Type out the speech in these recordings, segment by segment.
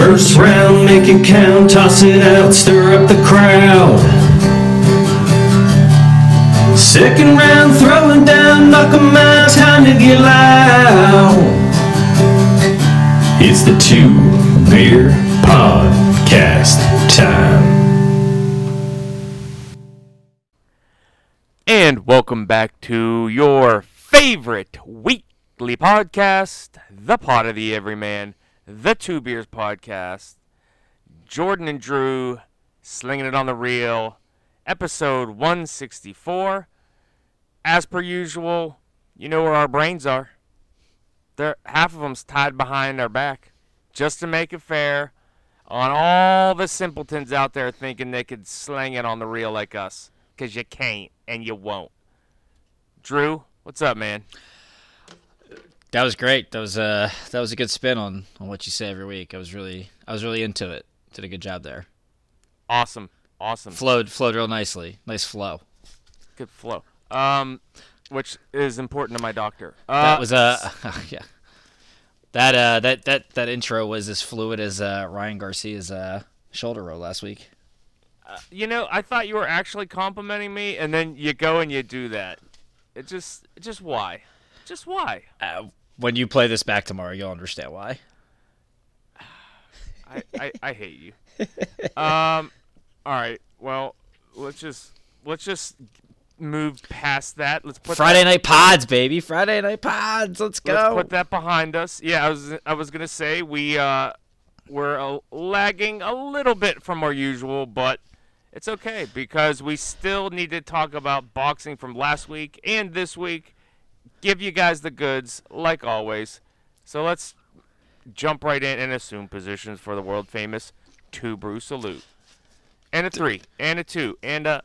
First round, make it count, toss it out, stir up the crowd. Second round, throwing down, knock 'em out, time to get loud. It's the Two Beer Podcast time. And welcome back to your favorite weekly podcast, the Pot of the Everyman, the Two Beers Podcast. Jordan and Drew slinging it on the reel, episode 164. As per usual, you know where our brains are. They're, half of them's tied behind our back, just to make it fair on all the simpletons out there thinking they could sling it on the reel like us. Because you can't and you won't. Drew, what's up, man? That was great. That was uh that was a good spin on on what you say every week. I was really I was really into it. Did a good job there. Awesome. Awesome. Flowed flowed real nicely. Nice flow. Good flow. Um, which is important to my doctor. Uh, That was uh yeah. That uh that that that intro was as fluid as uh Ryan Garcia's uh shoulder roll last week. you know, I thought you were actually complimenting me, and then you go and you do that. It just, just why? Just why? Uh, when you play this back tomorrow, you'll understand why. I, I, I hate you. Um, all right. Well, let's just let's just move past that. Let's put Friday that, night pods, baby. Friday night pods. Let's go. Let's put that behind us. Yeah, I was I was gonna say we uh we're uh, lagging a little bit from our usual, but it's okay because we still need to talk about boxing from last week and this week. Give you guys the goods like always. So let's jump right in and assume positions for the world famous two brew salute. And a three, and a two, and a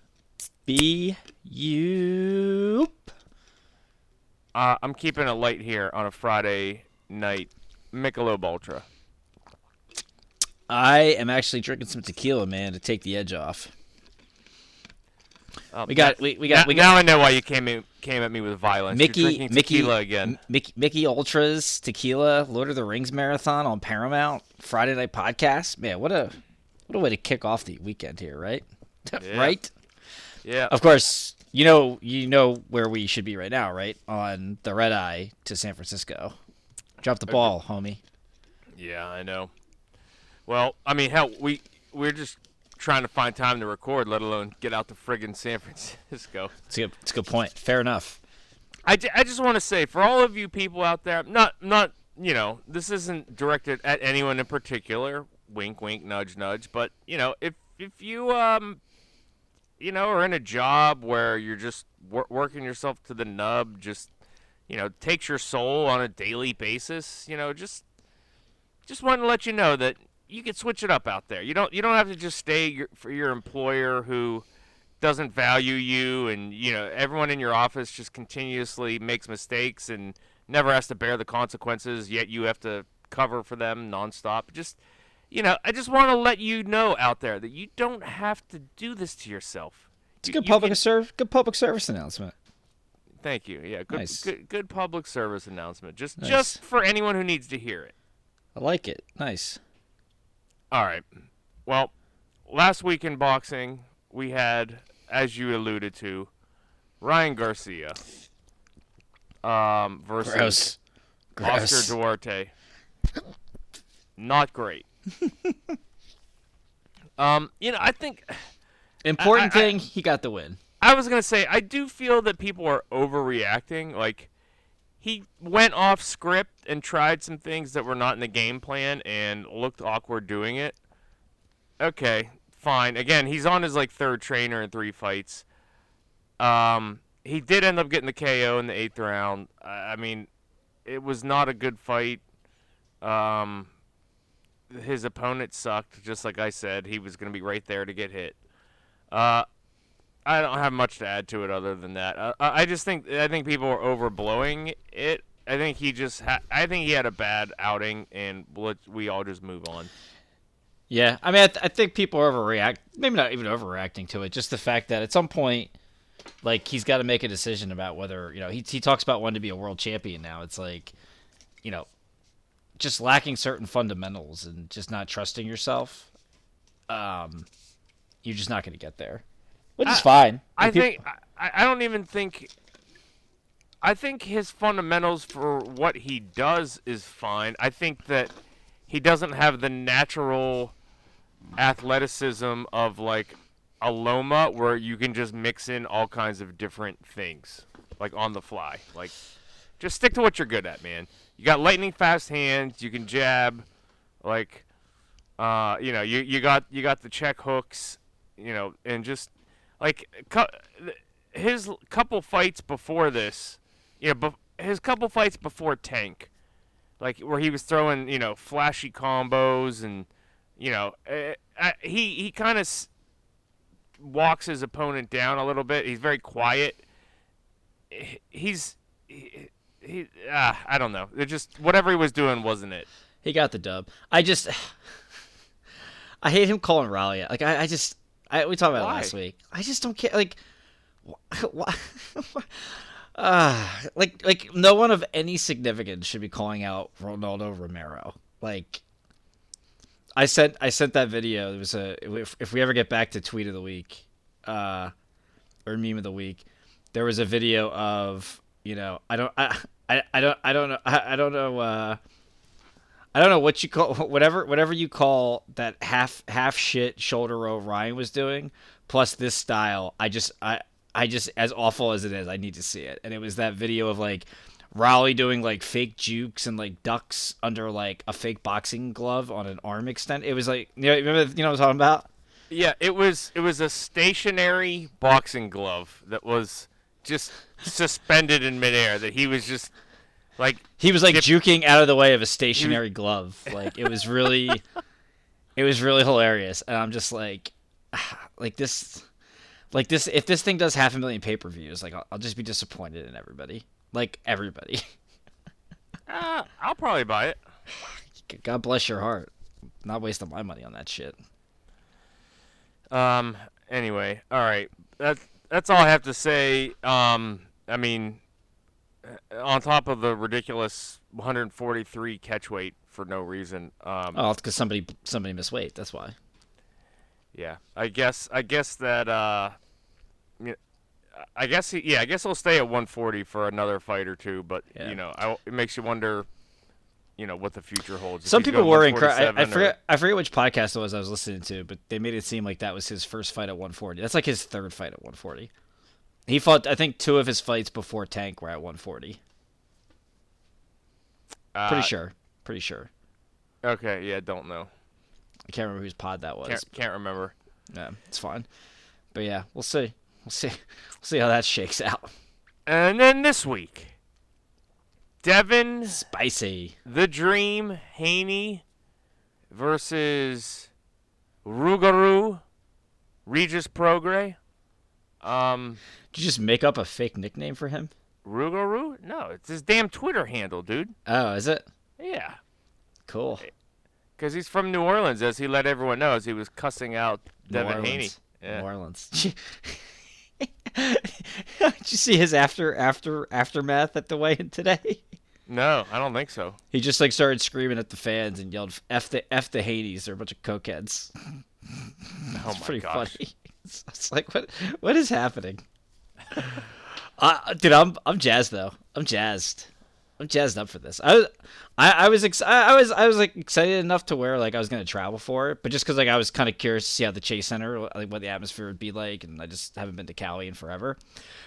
Be you. uh, I'm keeping it light here on a Friday night. Michelob Ultra. I am actually drinking some tequila, man, to take the edge off. Um, We got we, we got now, we got now I know why you came in, came at me with violence. You're Mickey drinking Mickey again. Mickey Mickey Ultras tequila Lord of the Rings marathon on Paramount Friday night podcast. Man, what a what a way to kick off the weekend here, right? Yeah. right? Yeah. Of course, you know you know where we should be right now, right? On the red eye to San Francisco. Drop the ball, homie. Yeah, I know. Well, I mean, hell, we we're just trying to find time to record, let alone get out to friggin' San Francisco. It's a good, it's a good point. Fair enough. I, I just want to say for all of you people out there, not not you know, this isn't directed at anyone in particular. Wink, wink, nudge, nudge. But you know, if if you um, you know, are in a job where you're just wor- working yourself to the nub, just you know, takes your soul on a daily basis. You know, just just wanted to let you know that you can switch it up out there. You don't you don't have to just stay your, for your employer who doesn't value you and you know everyone in your office just continuously makes mistakes and never has to bear the consequences yet you have to cover for them nonstop just you know i just want to let you know out there that you don't have to do this to yourself It's a You- good public can- serv- good public service announcement. thank you yeah good, Nice. good good public service announcement just Nice. just for anyone who needs to hear it I like it. Nice. All right well last week in boxing we had as you alluded to ryan garcia um versus Gross. Gross. Oscar Duarte. Not great. um, you know, I think Important I- I- thing, he got the win. I was gonna say I do feel that people are overreacting. Like he went off script and tried some things that were not in the game plan and looked awkward doing it. Okay, fine. Again, he's on his like third trainer in three fights. Um, he did end up getting the KO in the eighth round. I mean, it was not a good fight. Um, his opponent sucked, just like I said. He was going to be right there to get hit. Uh, I don't have much to add to it other than that. Uh, I just think I think people are overblowing it. I think he just ha- I think he had a bad outing, and let we all just move on. Yeah, I mean, I, th- I think people are overreact. Maybe not even overreacting to it. Just the fact that at some point, like he's got to make a decision about whether you know he he talks about wanting to be a world champion now. It's like, you know, just lacking certain fundamentals and just not trusting yourself, um, you're just not going to get there, which is I- fine. I Like, peop- think I, I don't even think. I think his fundamentals for what he does is fine. I think that he doesn't have the natural athleticism of like a Loma, where you can just mix in all kinds of different things, like on the fly. Like, just stick to what you're good at, man. You got lightning fast hands. You can jab, like, uh, you know, you you got you got the check hooks, you know, and just like his couple fights before this, you know, his couple fights before Tank, like where he was throwing, you know, flashy combos and, you know, uh, uh, he he kind of walks his opponent down a little bit. He's very quiet. He's he, he ah, I don't know. It just whatever he was doing wasn't it. He got the dub. I just, I hate him calling Rolly. Like I, I just, I we talked about it last week. I just don't care. Like, why? Ah, like, like no one of any significance should be calling out Rolando Romero. Like, I sent, I sent that video. It was a if, if we ever get back to tweet of the week, uh, or meme of the week, there was a video of you know I don't I I, I don't I don't know I, I don't know. Uh, I don't know what you call whatever whatever you call that half half shit shoulder row Ryan was doing plus this style. I just I I just as awful as it is, I need to see it. And it was that video of like Rolly doing like fake jukes and like ducks under like a fake boxing glove on an arm extent. It was like you know, remember you know what I'm talking about? Yeah, it was it was a stationary boxing glove that was just suspended in midair. That he was just like He was like Dip- juking out of the way of a stationary glove. Like it was really, it was really hilarious. And I'm just like, like this, like this. If this thing does half a million pay per views, like I'll, I'll just be disappointed in everybody. Like everybody. ah, I'll probably buy it. God bless your heart. Not wasting my money on that shit. Um. Anyway, all right. That's that's all I have to say. Um. I mean, uh, on top of the ridiculous 143 catch weight for no reason. Um. Oh, it's because somebody somebody missed weight. That's why. Yeah. I guess. I guess that. Uh. I guess. He, yeah. I guess he'll stay at 140 for another fight or two. But Yeah. you know, I, it makes you wonder. You know what the future holds. Some people were incredible. I, I 147 or- I forget which podcast it was I was listening to, but they made it seem like that was his first fight at 140. That's like his third fight at 140. He fought. I think two of his fights before Tank were at 140. uh, Pretty sure. Pretty sure. Okay. Yeah. Don't know. I can't remember whose pod that was. Can't, can't remember. Yeah, it's fine. But yeah, we'll see. We'll see. We'll see how that shakes out. And then this week, Devin Spicy. the Dream Haney versus Rougarou Regis Prograis. Um, Did you just make up a fake nickname for him? Rougarou? No, it's his damn Twitter handle, dude. Oh, is it? Yeah, Cool. because he's from New Orleans, as he let everyone know, as he was cussing out New Devin Orleans. Haney. Yeah. New Orleans. Did you see his after after aftermath at the weigh-in today? No, I don't think so. He just like started screaming at the fans and yelled "f the f the Hades." They're a bunch of cokeheads. Oh my pretty gosh. funny. It's, like what what is happening? uh, dude, I'm I'm jazzed though. I'm jazzed. I'm jazzed up for this. I was I, I was ex- I, I was I was like excited enough to where like I was gonna travel for it, but just because like I was kind of curious to see how the Chase Center like what the atmosphere would be like, and I just haven't been to Cali in forever.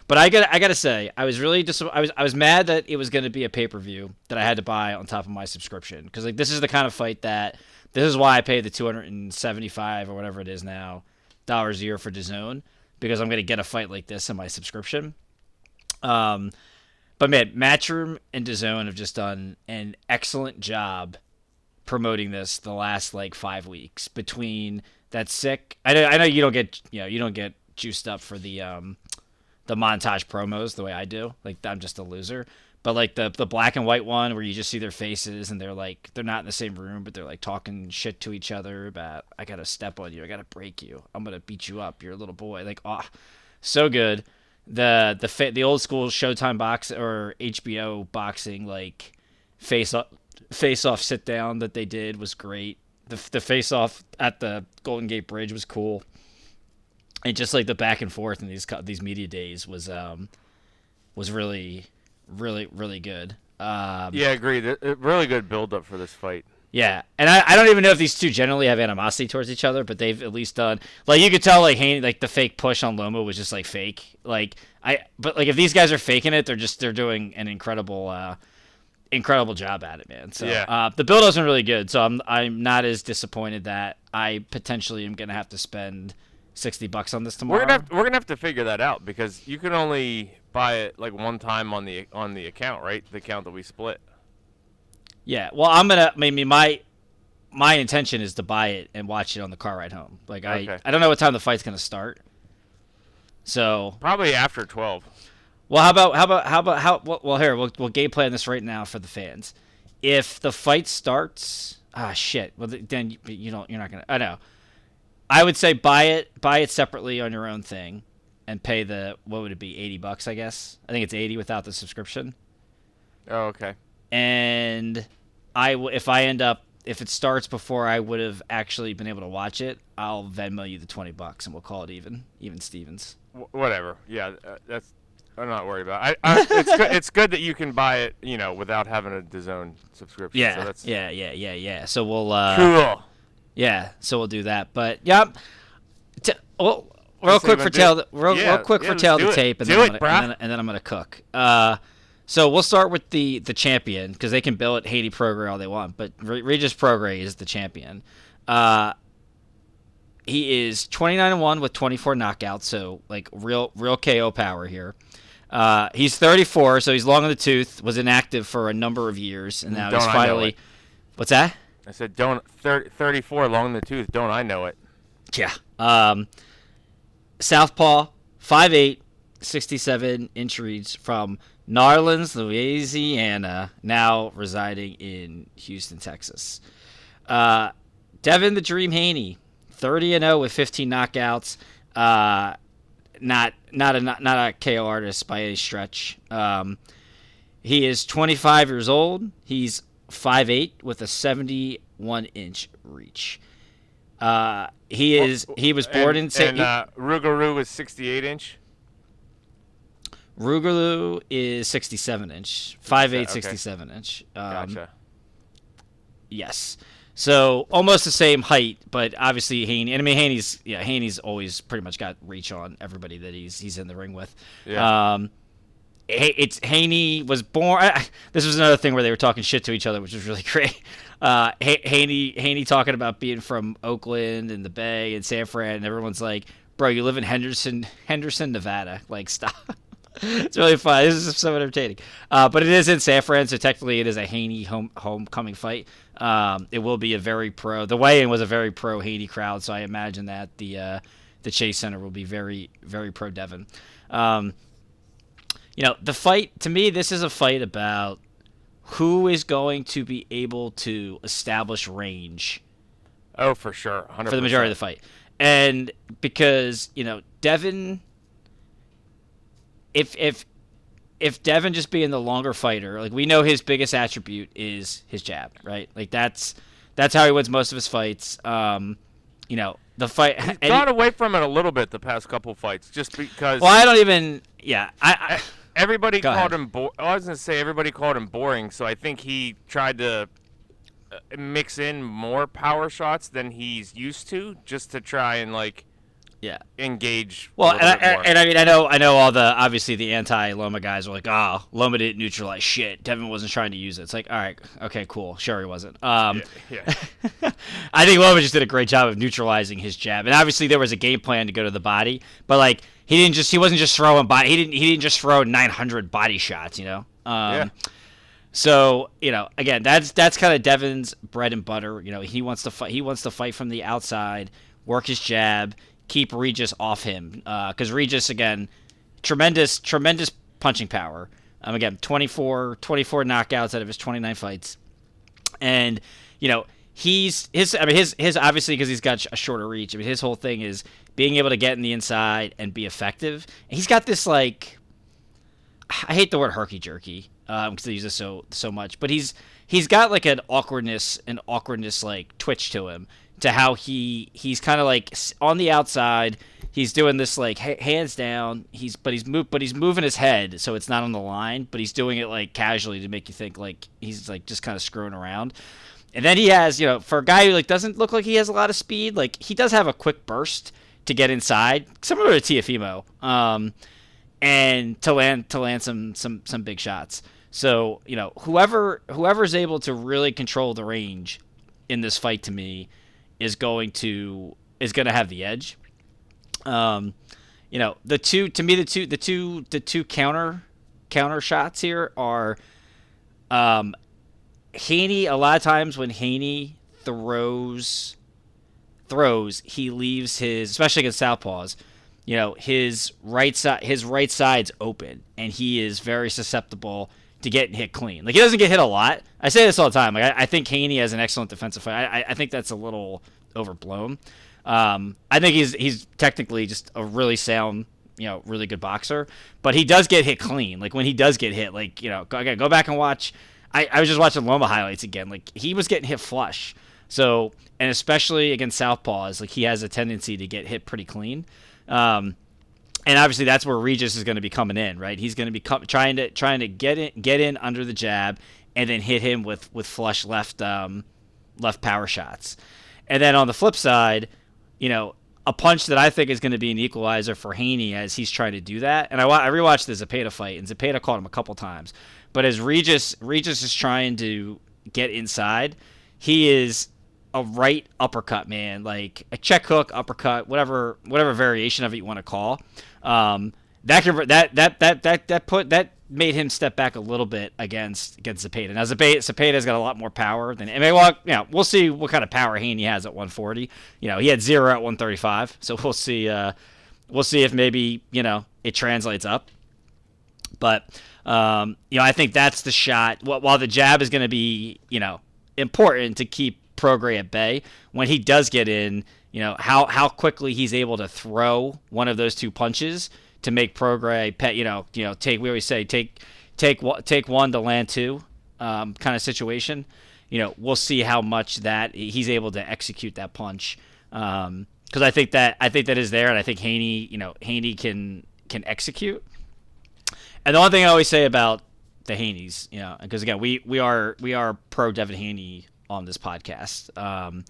But I got I gotta say I was really just, I was I was mad that it was gonna be a pay per view that I had to buy on top of my subscription because like this is the kind of fight that this is why I pay the two hundred and seventy five or whatever it is now dollars a year for DAZN because I'm gonna get a fight like this in my subscription. Um, but man, Matchroom and DAZN have just done an excellent job promoting this the last like five weeks between that sick. I know, I know you don't get you know you don't get juiced up for the um the montage promos the way I do. Like I'm just a loser. But like the the black and white one where you just see their faces and they're like they're not in the same room but they're like talking shit to each other about I gotta step on you, I gotta break you, I'm gonna beat you up, you're a little boy. Like ah, so good. The the fa- the old school Showtime box or HBO boxing like face off face off sit down that they did was great. The the face off at the Golden Gate Bridge was cool. And just like the back and forth in these these media days was um was really really really good. Um, Yeah, agreed. It- it- really good build up for this fight. yeah, and I, I don't even know if these two generally have animosity towards each other, but they've at least done like you could tell like Haney like the fake push on Loma was just like fake. Like I but like if these guys are faking it, they're just they're doing an incredible uh incredible job at it, man. So Yeah. uh, the build up's been really good. So I'm I'm not as disappointed that I potentially am gonna have to spend sixty bucks on this tomorrow. We're gonna have, we're gonna have to figure that out because you can only buy it like one time on the on the account, right? The account that we split. Yeah, well, I'm gonna. I mean, my my intention is to buy it and watch it on the car ride home. Like I, Okay. I don't know what time the fight's gonna start. So, Probably after twelve. well, how about how about how about how? Well, well here we'll we'll game plan this right now for the fans. If the fight starts, ah, shit. Well, then you, you don't. You're not gonna. I know. I would say buy it, buy it separately on your own thing, and pay the what would it be, eighty bucks? I guess. I think it's eighty without the subscription. Oh, okay. and I w- if I end up if it starts before I would have actually been able to watch it, I'll Venmo you the twenty bucks and we'll call it even, even Stevens. Wh- whatever. Yeah, uh, that's. I'm not worried about. It. I, I, it's good. It's good that you can buy it, you know, without having a DAZN subscription. Yeah, So that's yeah, yeah, yeah, yeah. So we'll uh, cool. yeah, so we'll do that. But yeah, t- well, real quick for I do- tail, the, real, Yeah, real quick yeah, for tail the tape, and then, it, I'm gonna, and, then, and then I'm gonna cook. Uh, so we'll start with the the champion because they can bill it Haney Prograis all they want, but Regis Prograis is the champion. Uh, he is 29 and 1 with 24 knockouts, so like real real KO power here. Uh, he's 34, so he's long in the tooth. Was inactive for a number of years, and now Don't he's finally. What's that? I said, don't thir- 34 long in the tooth. Don't I know it? Yeah. Um, Southpaw, 5'8", 67 inch reach from Narlands, Louisiana, now residing in Houston, Texas. Uh, Devin the Dream Haney, 30 and 0 with 15 knockouts. Uh, not not a not, not a KO artist by any stretch. Um, he is 25 years old. He's 5'8 with a 71 inch reach. Uh, he is he was born and, in St. And uh, Rougarou is 68 inch. Rougarou is 67 inch, 5'8", Okay. 67 inch. Um, Gotcha. Yes. So almost the same height, but obviously Haney. And I mean Haney's yeah Haney's always pretty much got reach on everybody that he's he's in the ring with. Yeah. Um, it's Haney was born. This was another thing where they were talking shit to each other, which was really great. Uh, Ha- Haney Haney talking about being from Oakland and the Bay and San Fran, and everyone's like, "Bro, you live in Henderson, Henderson, Nevada. Like, stop." it's really fun. This is so entertaining. Uh, but it is in San Fran, so technically it is a Haney home homecoming fight. Um, it will be a very pro. The weigh-in was a very pro Haney crowd, so I imagine that the uh, the Chase Center will be very very pro Devin. Um, you know, the fight to me, this is a fight about who is going to be able to establish range Oh, for sure. 100%. for the majority of the fight. And because, you know, Devin if if if Devin just being the longer fighter, like we know his biggest attribute is his jab, right? Like that's that's how he wins most of his fights. Um, you know, the fight he- Got away from it a little bit the past couple fights, just because Well, I don't even yeah, I, I everybody Go called ahead. him. Bo- I was gonna say everybody called him boring, so I think he tried to uh, mix in more power shots than he's used to, just to try and like yeah. engage. Well, and I, and I mean, I know, I know all the obviously the anti Loma guys were like, "Oh, Loma didn't neutralize shit. Devin wasn't trying to use it." It's like, all right, okay, cool. Sure, he wasn't. Um, yeah, yeah. I think Loma just did a great job of neutralizing his jab, and obviously there was a game plan to go to the body, but like he didn't just he wasn't just throwing body. He didn't he didn't just throw 900 body shots, you know. Um, Yeah. So you know, again, that's that's kind of Devin's bread and butter. You know, he wants to fight. He wants to fight from the outside, work his jab, keep Regis off him. Because Regis, again, tremendous, tremendous punching power. Um, again, 24, 24 knockouts out of his 29 fights, and you know he's his. I mean his his obviously because he's got a shorter reach. I mean his whole thing is being able to get in the inside and be effective. And he's got this like I hate the word herky jerky um, because they use it so so much, but he's he's got like an awkwardness, an awkwardness like twitch to him, to how he he's kind of like on the outside. He's doing this like ha- hands down. He's but he's move but he's moving his head so it's not on the line, but he's doing it like casually to make you think like he's like just kind of screwing around. And then he has, you know, for a guy who like doesn't look like he has a lot of speed, like he does have a quick burst to get inside, similar to Teofimo, um, and to land to land some some some big shots. So you know, whoever whoever's able to really control the range in this fight to me is going to is going to have the edge. Um, you know, the two to me the two the two the two counter counter shots here are um Haney, a lot of times when Haney throws throws, he leaves his especially against southpaws, you know, his right side his right side's open and he is very susceptible to getting hit clean. Like he doesn't get hit a lot. I say this all the time. Like I, I think Haney has an excellent defensive fight. I, I think that's a little overblown. Um, I think he's he's technically just a really sound, you know, really good boxer. But he does get hit clean. Like when he does get hit, like you know, go, again, go back and watch. I, I was just watching Loma highlights again. Like he was getting hit flush. So and especially against southpaws, like he has a tendency to get hit pretty clean. Um, and obviously that's where Regis is going to be coming in, right? He's going to be com- trying to trying to get in get in under the jab and then hit him with with flush left um, left power shots. And then on the flip side, you know, a punch that I think is going to be an equalizer for Haney as he's trying to do that. And I, I rewatched the Zepeda fight, and Zepeda caught him a couple times. But as Regis Regis is trying to get inside, he is a right uppercut man, like a check hook, uppercut, whatever whatever variation of it you want to call. Um, that can that that that that that put that made him step back a little bit against against Zepeda. Now Zepeda Zepeda's got a lot more power than I well, you know, we'll see what kind of power Haney has at 140. You know, he had zero at 135, so we'll see. Uh, we'll see if maybe you know it translates up. But um, you know, I think that's the shot. While the jab is going to be you know important to keep Prograis at bay, when he does get in, you know how how quickly he's able to throw one of those two punches to make Prograis pet. You know, you know, take we always say take take take one to land two um, kind of situation. You know, we'll see how much that he's able to execute that punch. Um, because I think that I think that is there, and I think Haney, you know, Haney can can execute. And the one thing I always say about the Haneys, you know, because again, we we are we are pro Devin Haney on this podcast. Um,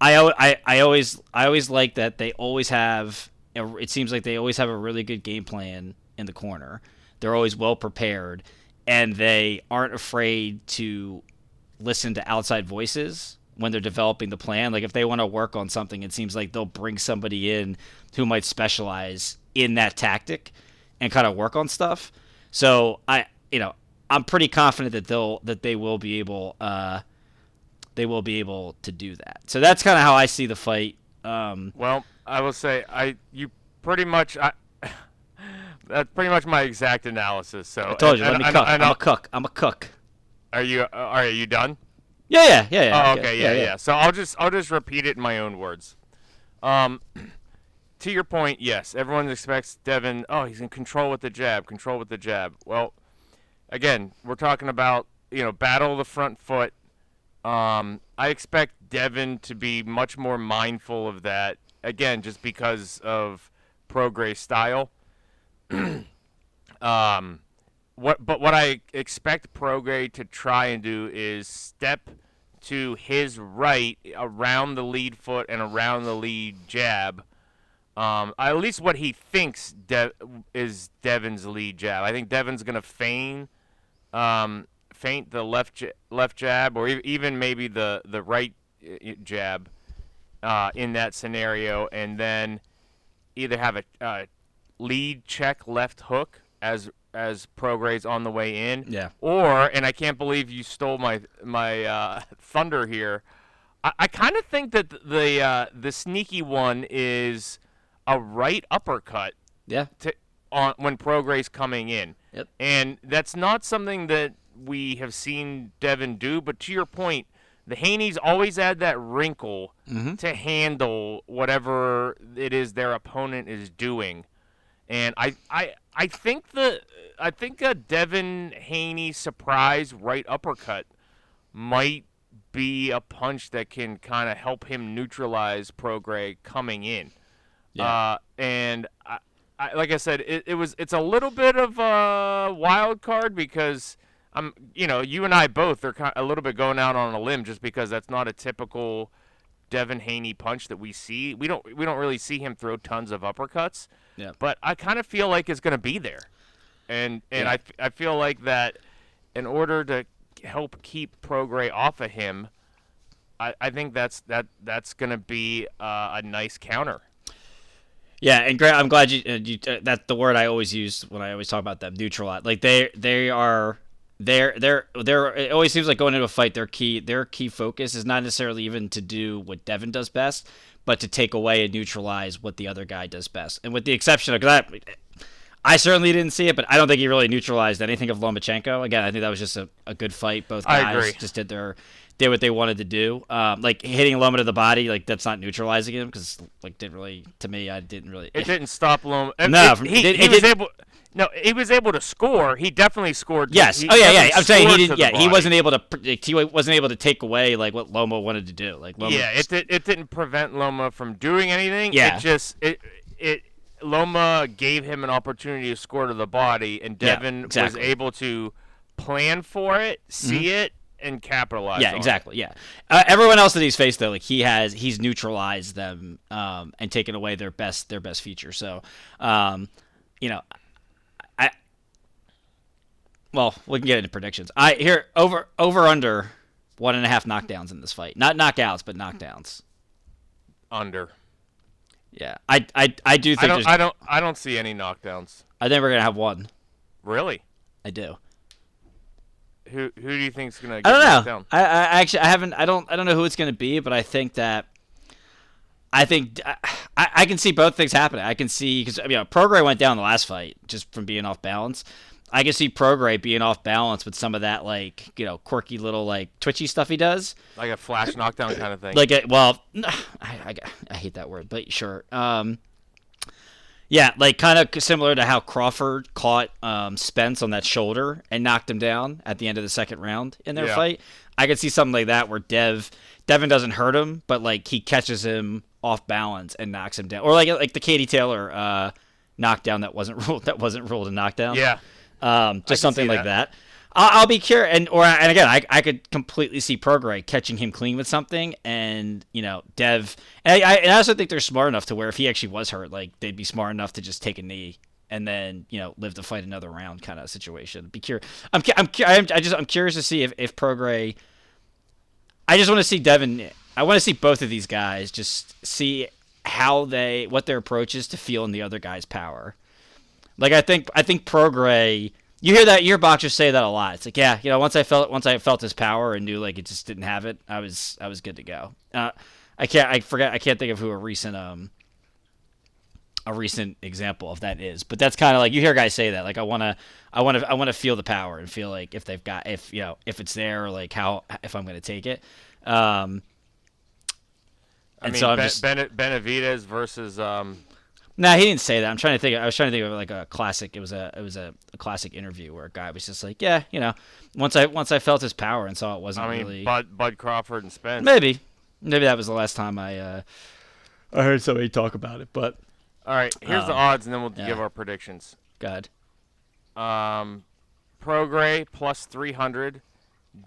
I, I I always I always like that they always have. It seems like they always have a really good game plan in the corner. They're always well prepared, and they aren't afraid to listen to outside voices when they're developing the plan. Like if they want to work on something, it seems like they'll bring somebody in who might specialize in that tactic and kind of work on stuff. So I, you know, I'm pretty confident that they'll that they will be able uh, they will be able to do that. So that's kind of how I see the fight. Um, well, I will say I you pretty much I. That's pretty much my exact analysis. So I told you, and, let me and, cook. and I'm I'll- a cook. I'm a cook. Are you uh, are you done? Yeah, yeah, yeah, yeah. Oh, okay, yeah, yeah, So I'll just I'll just repeat it in my own words. Um, to your point, yes, everyone expects Devin. Oh, he's in control with the jab, control with the jab. Well, again, we're talking about you know battle of the front foot. Um, I expect Devin to be much more mindful of that. Again, just because of Prograis style. um, what but what I expect Prograis to try and do is step to his right around the lead foot and around the lead jab. Um, at least what he thinks De- is Devin's lead jab. I think Devin's gonna feign, um, feint the left j- left jab or e- even maybe the the right jab uh, in that scenario, and then either have a uh, lead check left hook as as Prograis on the way in, Yeah. or and I can't believe you stole my my uh, thunder here. I, I kind of think that the uh, the sneaky one is a right uppercut Yeah. to, on when Prograis coming in, Yep. and that's not something that we have seen Devin do. But to your point, the Haney's always add that wrinkle Mm-hmm. to handle whatever it is their opponent is doing. and I I I think the I think a Devin Haney surprise right uppercut might be a punch that can kind of help him neutralize Prograis coming in. Yeah. Uh, and I, I, like I said, it, it was it's a little bit of a wild card because I'm you know you and I both are kind a little bit going out on a limb just because that's not a typical Devin Haney punch that we see. We don't we don't really see him throw tons of uppercuts. Yeah. But I kind of feel like it's going to be there, and and Yeah. I, I feel like that in order to help keep Prograis off of him, I, I think that's that that's going to be uh, a nice counter. Yeah, and Grant, I'm glad you, uh, you uh, that's the word I always use when I always talk about them. Neutralize, like they they are they're they're they're. It always seems like going into a fight, their key their key focus is not necessarily even to do what Devin does best, but to take away and neutralize what the other guy does best. And with the exception of because I, I certainly didn't see it, but I don't think he really neutralized anything of Lomachenko. Again, I think that was just a, a good fight. Both guys just did their did what they wanted to do. Um, like hitting Loma to the body, like that's not neutralizing him because like didn't really to me I didn't really. It didn't stop Loma. it- No, it- from- he, it- he was did- able. No, he was able to score. He definitely scored. Yes. he oh yeah, yeah. I'm saying he didn't. Yeah, he wasn't able to. He wasn't able to take away like what Loma wanted to do. Like Loma. Yeah, it did, it didn't prevent Loma from doing anything. Yeah. It just it it Loma gave him an opportunity to score to the body, and Yeah, Devin exactly. was able to plan for it, see it, and capitalize. Yeah, on it. exactly. Yeah. Uh, everyone else that he's faced though, like he has, he's neutralized them um, and taken away their best, their best feature. So, um, you know, well, we can get into predictions. I here over over under one and a half knockdowns in this fight, not knockouts, but knockdowns. Under. Yeah, I I, I do I think don't. there's, I don't. I don't see any knockdowns. I think we're gonna have one. Really? I do. Who Who do you think's gonna? Get I don't knocked know. Down? I, I actually I haven't I don't I don't know who it's going to be, but I think that I think I, I can see both things happening. I can see because you know Prograis went down the last fight just from being off balance. I can see Prograis being off balance with some of that like you know quirky little like twitchy stuff he does. Like a flash knockdown kind of thing. Like it, well, I, I, I hate that word, but sure. Um, yeah, like kind of similar to how Crawford caught um, Spence on that shoulder and knocked him down at the end of the second round in their Yeah. fight. I could see something like that where Dev Devin doesn't hurt him, but like he catches him off balance and knocks him down, or like like the Katie Taylor uh, knockdown that wasn't ruled that wasn't ruled a knockdown. yeah. Um, just something like that. that. I'll, I'll be curious, and or and again, I, I could completely see Prograis catching him clean with something, and you know, Dev. And I, I, and I also think they're smart enough to where if he actually was hurt, like they'd be smart enough to just take a knee and then you know live to fight another round kind of situation. Be curious. I'm, I'm, I'm I just I'm curious to see if if Prograis. I just want to see Devin. I want to see both of these guys just see how they what their approach is to feeling the other guy's power. Like I think I think Prograis. You hear that? You hear boxers say that a lot. It's like, yeah, you know, once I felt once I felt his power and knew like it just didn't have it, I was I was good to go. Uh, I can't I forget I can't think of who a recent um a recent example of that is, but that's kind of like you hear guys say that. Like I want to I want to I want to feel the power and feel like if they've got if you know if it's there or like how if I'm going to take it. Um, I mean, so ben, just Benavidez versus um. Nah, he didn't say that. I'm trying to think. I was trying to think of like a classic. It was a it was a, a classic interview where a guy was just like, yeah, you know, once I once I felt his power and saw it wasn't I mean, really Bud Bud Crawford and Spence. maybe maybe that was the last time I uh, I heard somebody talk about it. But All right, here's the Um, odds, and then we'll yeah. give our predictions. God, Um, Prograis plus 300,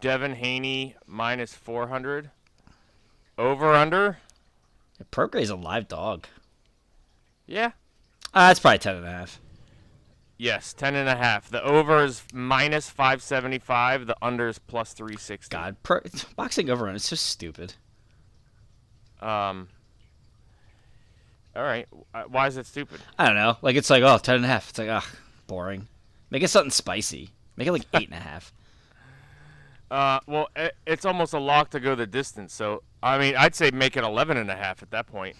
Devin Haney minus 400. Over under? Prograis a live dog. Yeah. Uh, that's probably ten and a half. Yes, 10 and a half. The over is minus 575, the under is plus 360. God, pro, boxing overrun is so stupid. Um All right. Uh, Why is it stupid? I don't know. Like it's like oh, 10 and a half. It's like ugh, boring. Make it something spicy. Make it like eight and a half. Uh, well, it, it's almost a lock to go the distance. So, I mean, I'd say make it 11 and a half at that point.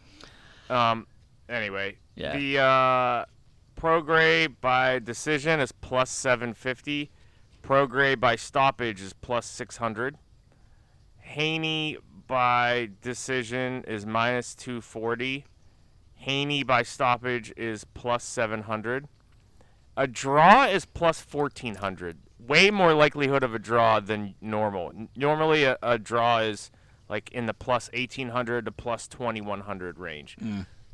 um, anyway, Yeah. the uh, Prograis by decision is plus 750. Prograis by stoppage is plus 600. Haney by decision is minus 240. Haney by stoppage is plus 700. A draw is plus 1400. Way more likelihood of a draw than normal. Normally, a, a draw is like in the plus 1800 to plus 2100 range.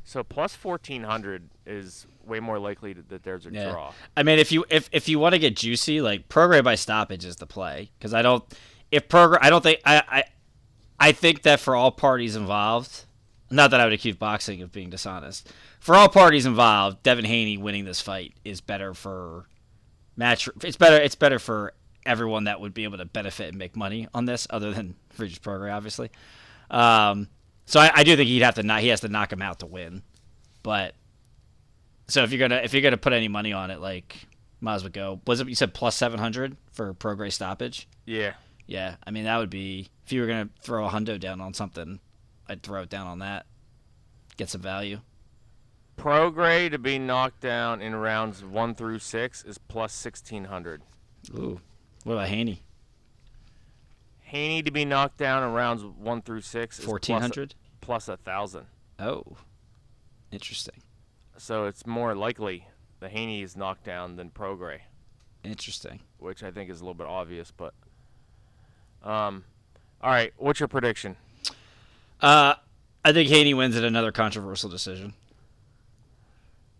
So plus 1400 is way more likely to, that there's a Yeah. draw. I mean, if you if if you want to get juicy, like Prograis by stoppage is the play because I don't if program I don't think I, I I think that for all parties involved, not that I would accuse boxing of being dishonest. For all parties involved, Devin Haney winning this fight is better for match. It's better. It's better for everyone that would be able to benefit and make money on this, other than Regis Prograis, obviously. Um, so I, I do think he'd have to not. He has to knock him out to win, but so if you're gonna if you're gonna put any money on it, like might as well go. Was it you said plus seven hundred for Prograis stoppage? Yeah. Yeah, I mean that would be if you were gonna throw a hundo down on something, I'd throw it down on that. Get some value. Prograis to be knocked down in rounds 1 through 6 is plus 1600. Ooh, what about Haney? Haney to be knocked down in rounds 1 through 6 Fourteen hundred. plus a 1000. Oh, interesting, So it's more likely the Haney is knocked down than Prograis, interesting. which I think is a little bit obvious, but um all right, what's your prediction? Uh, I think Haney wins at another controversial decision.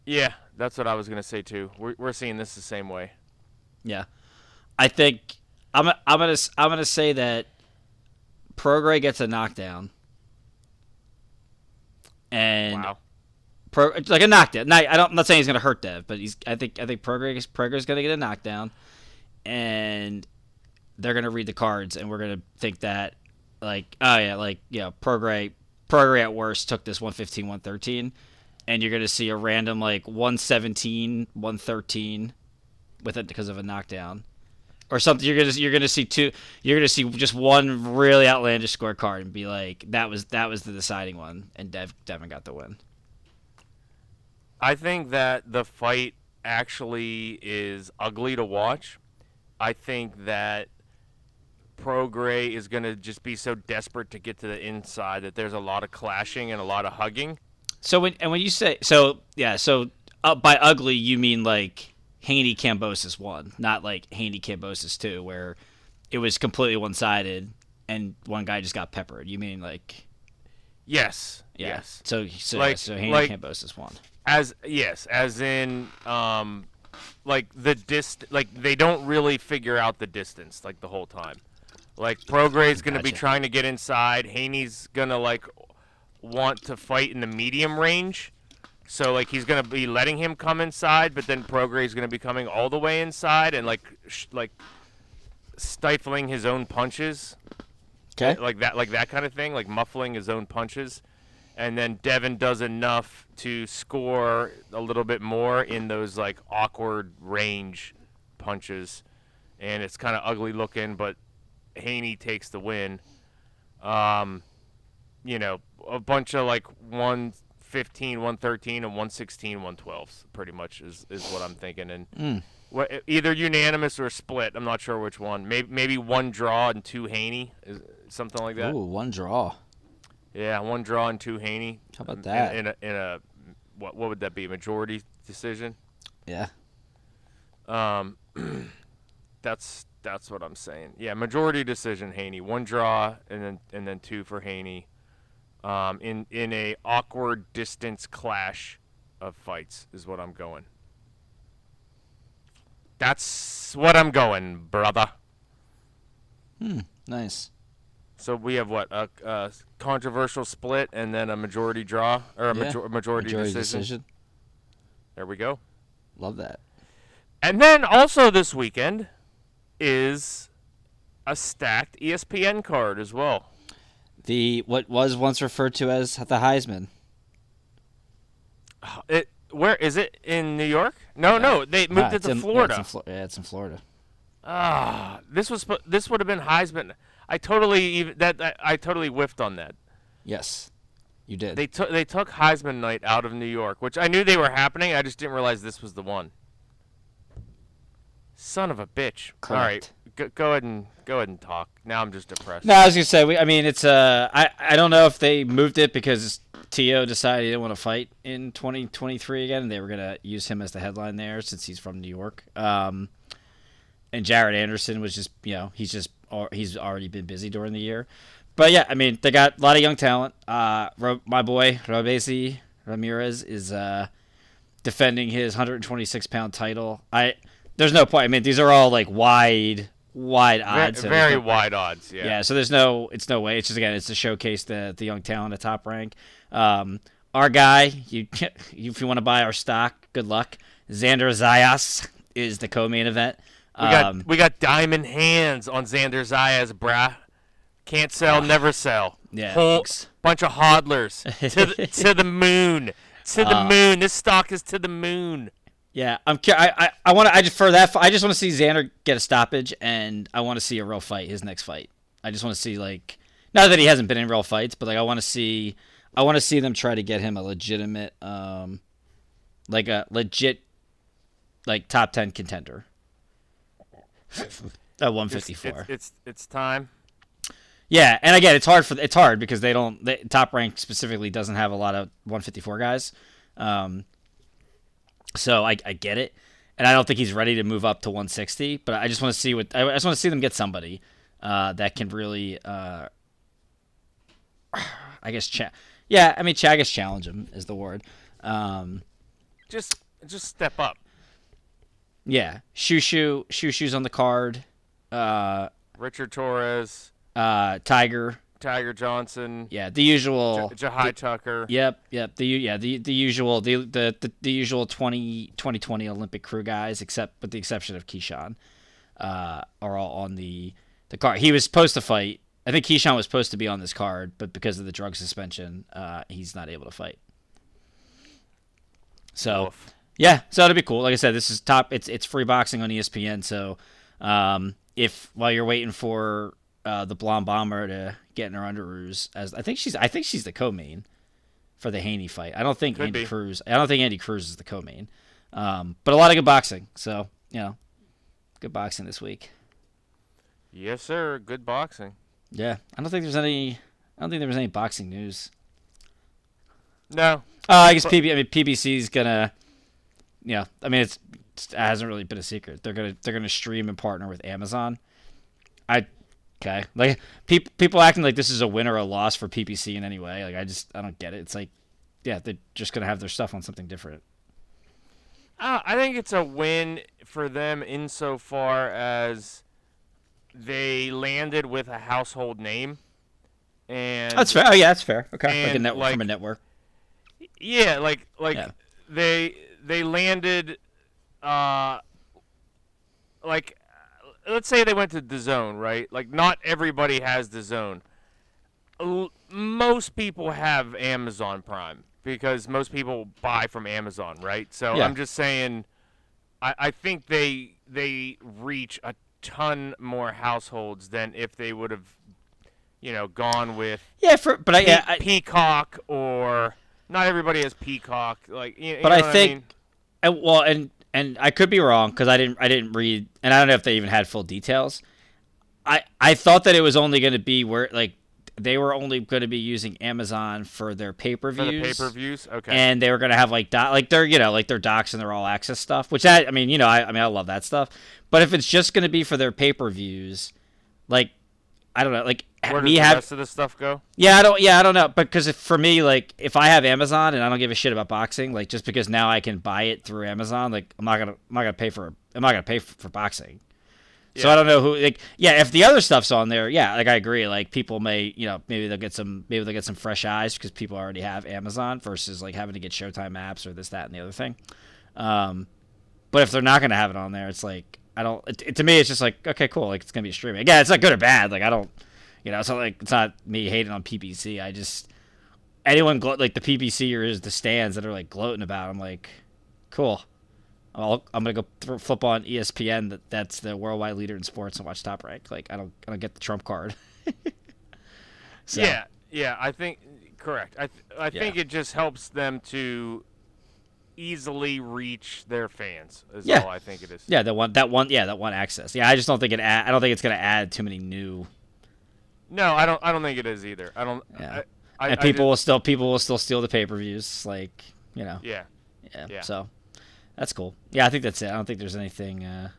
Yeah, that's what I was going to say too. We're we're seeing this the same way. Yeah, I think I'm I'm gonna I'm gonna say that Prograis gets a knockdown, and Wow. Pro, like a knockdown. Now, I don't. I'm not saying he's gonna hurt Dev, but he's. I think. I think Prograis is gonna get a knockdown, and they're gonna read the cards, and we're gonna think that, like, oh yeah, like yeah, Prograis, Prograis at worst took this 115, 113, and you're gonna see a random like 117, 113, with it because of a knockdown. Or something you're gonna you're gonna see two you're gonna see just one really outlandish scorecard and be like that was that was the deciding one and Dev Devin got the win. I think that the fight actually is ugly to watch. I think that Prograis is going to just be so desperate to get to the inside that there's a lot of clashing and a lot of hugging. So when and when you say so yeah so uh, by ugly you mean like Haney Kambosos one, not like Haney Kambosos two, where it was completely one sided and one guy just got peppered. You mean like Yes. yeah. Yes. So so Like- yeah, so Haney like- Kambosos one. As yes, as in um like the dist like they don't really figure out the distance like the whole time. Like Prograis's going to be trying to get inside, Haney's going to like want to fight in the medium range. So like he's going to be letting him come inside, but then Prograis is going to be coming all the way inside and like sh- like stifling his own punches Okay. like that like that kind of thing, like muffling his own punches. And then Devin does enough to score a little bit more in those like awkward range punches. And it's kind of ugly looking, but Haney takes the win. Um, you know, a bunch of like 115, 113, and 116, 112s pretty much is, is what I'm thinking. And Mm. Wha- either unanimous or split. I'm not sure which one. Maybe maybe one draw and two Haney, is something like that. Ooh, one draw. Yeah, one draw and two Haney. How about in- that? In, a, in a what what would that be? Majority decision. Yeah. Um, that's that's what I'm saying. Yeah, majority decision Haney. One draw and then and then two for Haney. Um, in in a awkward distance clash of fights is what I'm going. That's what I'm going, brother. Hmm. Nice. So we have what a, a controversial split and then a majority draw or a Yeah, major- majority, decision. There we go. Love that. And then also this weekend is a stacked ESPN card as well. The what was once referred to as the Heisman. It where is it in New York? No, no, they moved it to in- yeah, Florida. it's in Flo- yeah, it's in Florida. Ah, this was this would have been Heisman. I totally even that I, I totally whiffed on that. Yes, you did. They took they took Heisman night out of New York, which I knew they were happening. I just didn't realize this was the one. Son of a bitch! All right, go, go ahead and go ahead and talk. Now I'm just depressed. No, I was gonna say. We, I mean, it's uh, I I don't know if they moved it because Tio decided he didn't want to fight in 2023 again, and they were gonna use him as the headline there since he's from New York. Um, and Jared Anderson was just you know he's just he's already been busy during the year. But yeah, I mean they got a lot of young talent. Uh, my boy Robeisy Ramirez is uh, defending his 126 pound title. I there's no point. I mean these are all like wide wide odds. very no- wide odds. Yeah. yeah. so there's no, it's no way. It's just again, it's to showcase the the young talent at top rank. Um, our guy, you, if you want to buy our stock, good luck. Xander Zayas is the co-main event. We got Um, we got diamond hands on Xander Zayas, brah. Can't sell, never sell. Yeah, Whole bunch of hodlers to the, to the moon, to the Uh, moon. This stock is to the moon. Yeah, I'm. I I, I want to. I just for that. I just want to see Xander get a stoppage, and I want to see a real fight. His next fight. I just want to see like, not that he hasn't been in real fights, but like I want to see. I want to see them try to get him a legitimate, um, like a legit, like top ten contender. At one It's, it's, it's it's time. Yeah, and again, it's hard for it's hard because they don't they, top rank specifically doesn't have a lot of 154 guys. Um, so I, I get it, and I don't think he's ready to move up to 160. But I just want to see what I just want to see them get somebody uh, that can really, uh, I guess, cha- yeah. I mean, ch- I guess challenge him is the word. Um, Just just step up. yeah, Shushu Shushu's on the card. Uh, Richard Torrez, uh, Tiger. Tiger Johnson, Yeah, the usual. J- Jahi Tucker. Yep, yep. The yeah, the the usual the the the, the usual 20, 2020 Olympic crew guys, except with the exception of Keyshawn, uh, are all on the the card. He was supposed to fight. I think Keyshawn was supposed to be on this card, but because of the drug suspension, uh, he's not able to fight. So Woof. yeah, so it'll be cool. Like I said, this is top. It's it's free boxing on ESPN. So um, if while you're waiting for uh, the blonde bomber to get in her underoos, as I think she's I think she's the co-main for the Haney fight. I don't think Could Andy be. Cruz. I don't think Andy Cruz is the co-main. Um, but a lot of good boxing. So you know, good boxing this week. Yes, sir. Good boxing. Yeah, I don't think there's any. I don't think there was any boxing news. No, Uh, I guess PB. I mean PBC's gonna. Yeah, I mean it's, it's- it hasn't really been a secret. They're gonna they're gonna stream and partner with Amazon. I okay like people people acting like this is a win or a loss for PBC in any way. Like I just I don't get it. It's like yeah they're just gonna have their stuff on something different. Uh, I think it's a win for them insofar as they landed with a household name, and That's fair. Oh yeah, that's fair. Okay, like a network from a network. yeah, like like Yeah. they they landed, uh, like let's say they went to the zone, right? Like not everybody has the zone. L- most people have Amazon Prime because most people buy from Amazon, right? So Yeah. I'm just saying, I, I think they they reach a ton more households than if they would have, you know, gone with Yeah, for but I, Pe- yeah, I, Peacock or not everybody has Peacock. Like, you, you But know I think- mean? And, well, and and I could be wrong because I didn't I didn't read, and I don't know if they even had full details. I I thought that it was only going to be where like they were only going to be using Amazon for their pay per views, pay per views. Okay. and they were going to have like doc, like their you know like their docs and their all access stuff. Which I I mean you know I I mean I love that stuff. But if it's just going to be for their pay per views, like I don't know like Where does me the have rest of this stuff go? yeah, I don't. Yeah, I don't know. But because if, for me, like, if I have Amazon and I don't give a shit about boxing, like, just because now I can buy it through Amazon, like, I'm not gonna, I'm not gonna pay for, I'm not gonna pay for, for boxing. So Yeah. I don't know who, like, yeah. If the other stuff's on there, yeah, like I agree. Like, people may, you know, maybe they'll get some, maybe they'll get some fresh eyes because people already have Amazon versus like having to get Showtime apps or this, that, and the other thing. Um, but if they're not gonna have it on there, it's like I don't. It, to me, it's just like okay, cool. Like it's gonna be streaming. Again, it's not good or bad. Like I don't, you know, it's not like it's not me hating on PBC. I just anyone glo- like the pbc PBCers, the stands that are like gloating about. I'm like, cool. I'll, I'm gonna go th- flip on ESPN. That that's the worldwide leader in sports and watch Top Rank. Like I don't I don't get the Trump card. So, Yeah, yeah. I think correct. I th- I Yeah. think it just helps them to easily reach their fans. Is Yeah. all I think it is. Yeah, that one, that one, yeah, that one access. Yeah, I just don't think it. Add, I don't think it's gonna add too many new. No, I don't. I don't think it is either. I don't. Yeah. I, and people will still people will still steal the pay per views. Like you know, yeah. yeah, Yeah. So that's cool. Yeah, I think that's it. I don't think there's anything. uh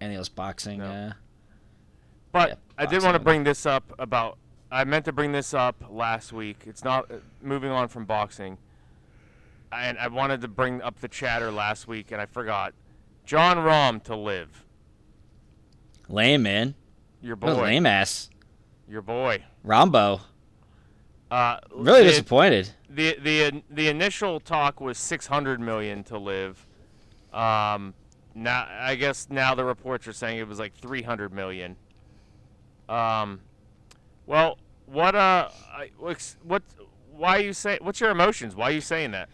Any else boxing? No. Uh, But Yeah, I did want to bring this up about. I meant to bring this up last week. It's not uh, moving on from boxing. And I wanted to bring up the chatter last week, and I forgot. Jon Rahm to LIV. lame man. Your boy. lame ass. Your boy. Rambo. Uh, Really the, disappointed. the the the initial talk was 600 million to LIV. Um, now I guess now the reports are saying it was like 300 million. Um, well, what uh, I, what? Why you say? What's your emotions? Why are you saying that?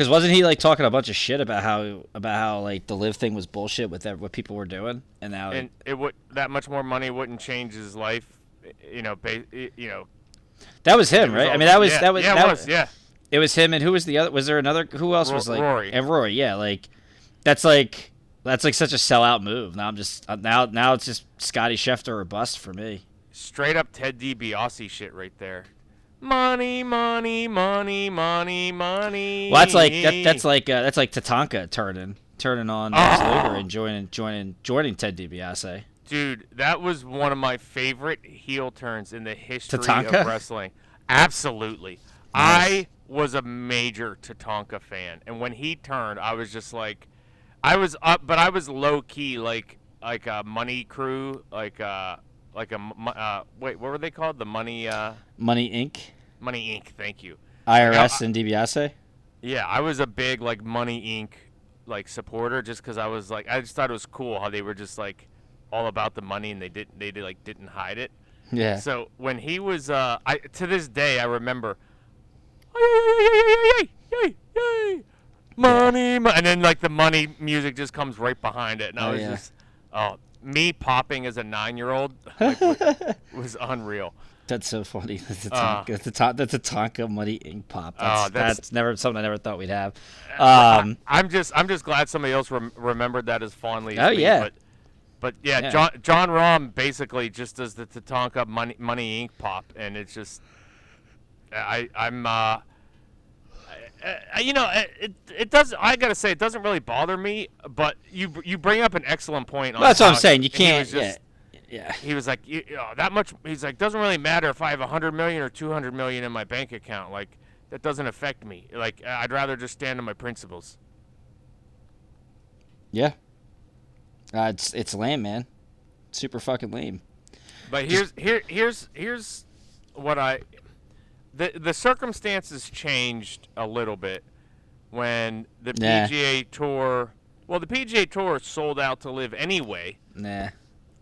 Because wasn't he like talking a bunch of shit about how about how like the LIV thing was bullshit with ev- what people were doing, and now And it would that much more money wouldn't change his life. You know, ba- you know. that was him, right? I mean, that was yeah, that was yeah, that it was yeah. It was him, and who was the other? Was there another? Who else Ro- was like Rory. And Rory, yeah, like that's like that's like such a sellout move. Now I'm just uh, now now it's just Scottie Scheffler or bust for me. Straight up Ted DiBiase shit right there. Money, money, money, money, money. Well, that's like that, that's like uh, that's like Tatanka turning turning on Lex Ah. Luger and joining joining joining Ted DiBiase. Dude, that was one of my favorite heel turns in the history Tatanka? of wrestling. Absolutely. I was a major Tatanka fan, and when he turned, I was just like, I was up, but I was low key, like like a money crew, like uh like a uh wait, what were they called? The money uh Money Inc. Money Inc. Thank you. IRS I- and DiBiase. Yeah, I was a big like Money Inc. like supporter just because I was like I just thought it was cool how they were just like all about the money and they didn't they did, like didn't hide it. Yeah. So when he was, uh, I to this day I remember, yay, yay, yay, money, mo-" and then like the money music just comes right behind it, and I Oh, was yeah. just, oh, me popping as a nine-year-old like, was unreal. That's so funny. That's a Uh, Tonka, that's a Ton- that's a Tonka Money Inc pop. That's, that's- that's never something I never thought we'd have. I- Um, I'm just, I'm just glad somebody else rem- remembered that as fondly. Oh, me, yeah. But, but yeah, Yeah. Jon Jon Rahm basically just does the Tatanka Money Money Inc. pop, and it's just, I I'm uh. Uh, you know, it, it does. I gotta say, it doesn't really bother me. But you you bring up an excellent point. On well, that's what I'm saying. You can't. just- yeah. Yeah. He was like, you, know, that much. He's like, doesn't really matter if I have a hundred million or two hundred million in my bank account. Like, that doesn't affect me. Like, I'd rather just stand on my principles. Yeah. Uh, it's it's lame, man. Super fucking lame. But here's here here's here's what I the the circumstances changed a little bit when the Yeah. PGA Tour. Well, the PGA Tour sold out to LIV anyway. Nah.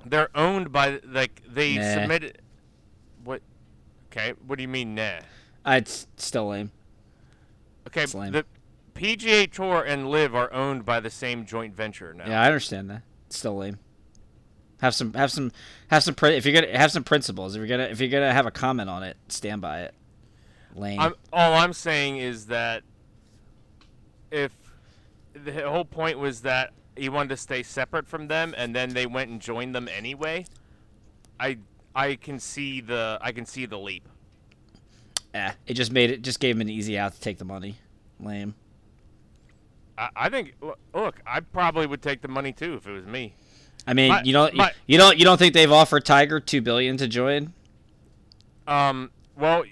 They're owned by like they Nah. submitted. What? Okay, what do you mean, nah? Uh, it's still lame. Okay, It's lame. the PGA Tour and LIV are owned by the same joint venture now. Yeah, I understand that. It's still lame. Have some have some have some if you're gonna have some principles. If you're gonna if you're gonna have a comment on it, stand by it. Lame. I'm, all I'm saying is that if the whole point was that he wanted to stay separate from them, and then they went and joined them anyway, I I can see the I can see the leap. Eh, it just made it just gave him an easy out to take the money. Lame. I, I think look, I probably would take the money too if it was me. I mean, My- you don't my- you don't you don't think they've offered Tiger two billion to join? Um, well,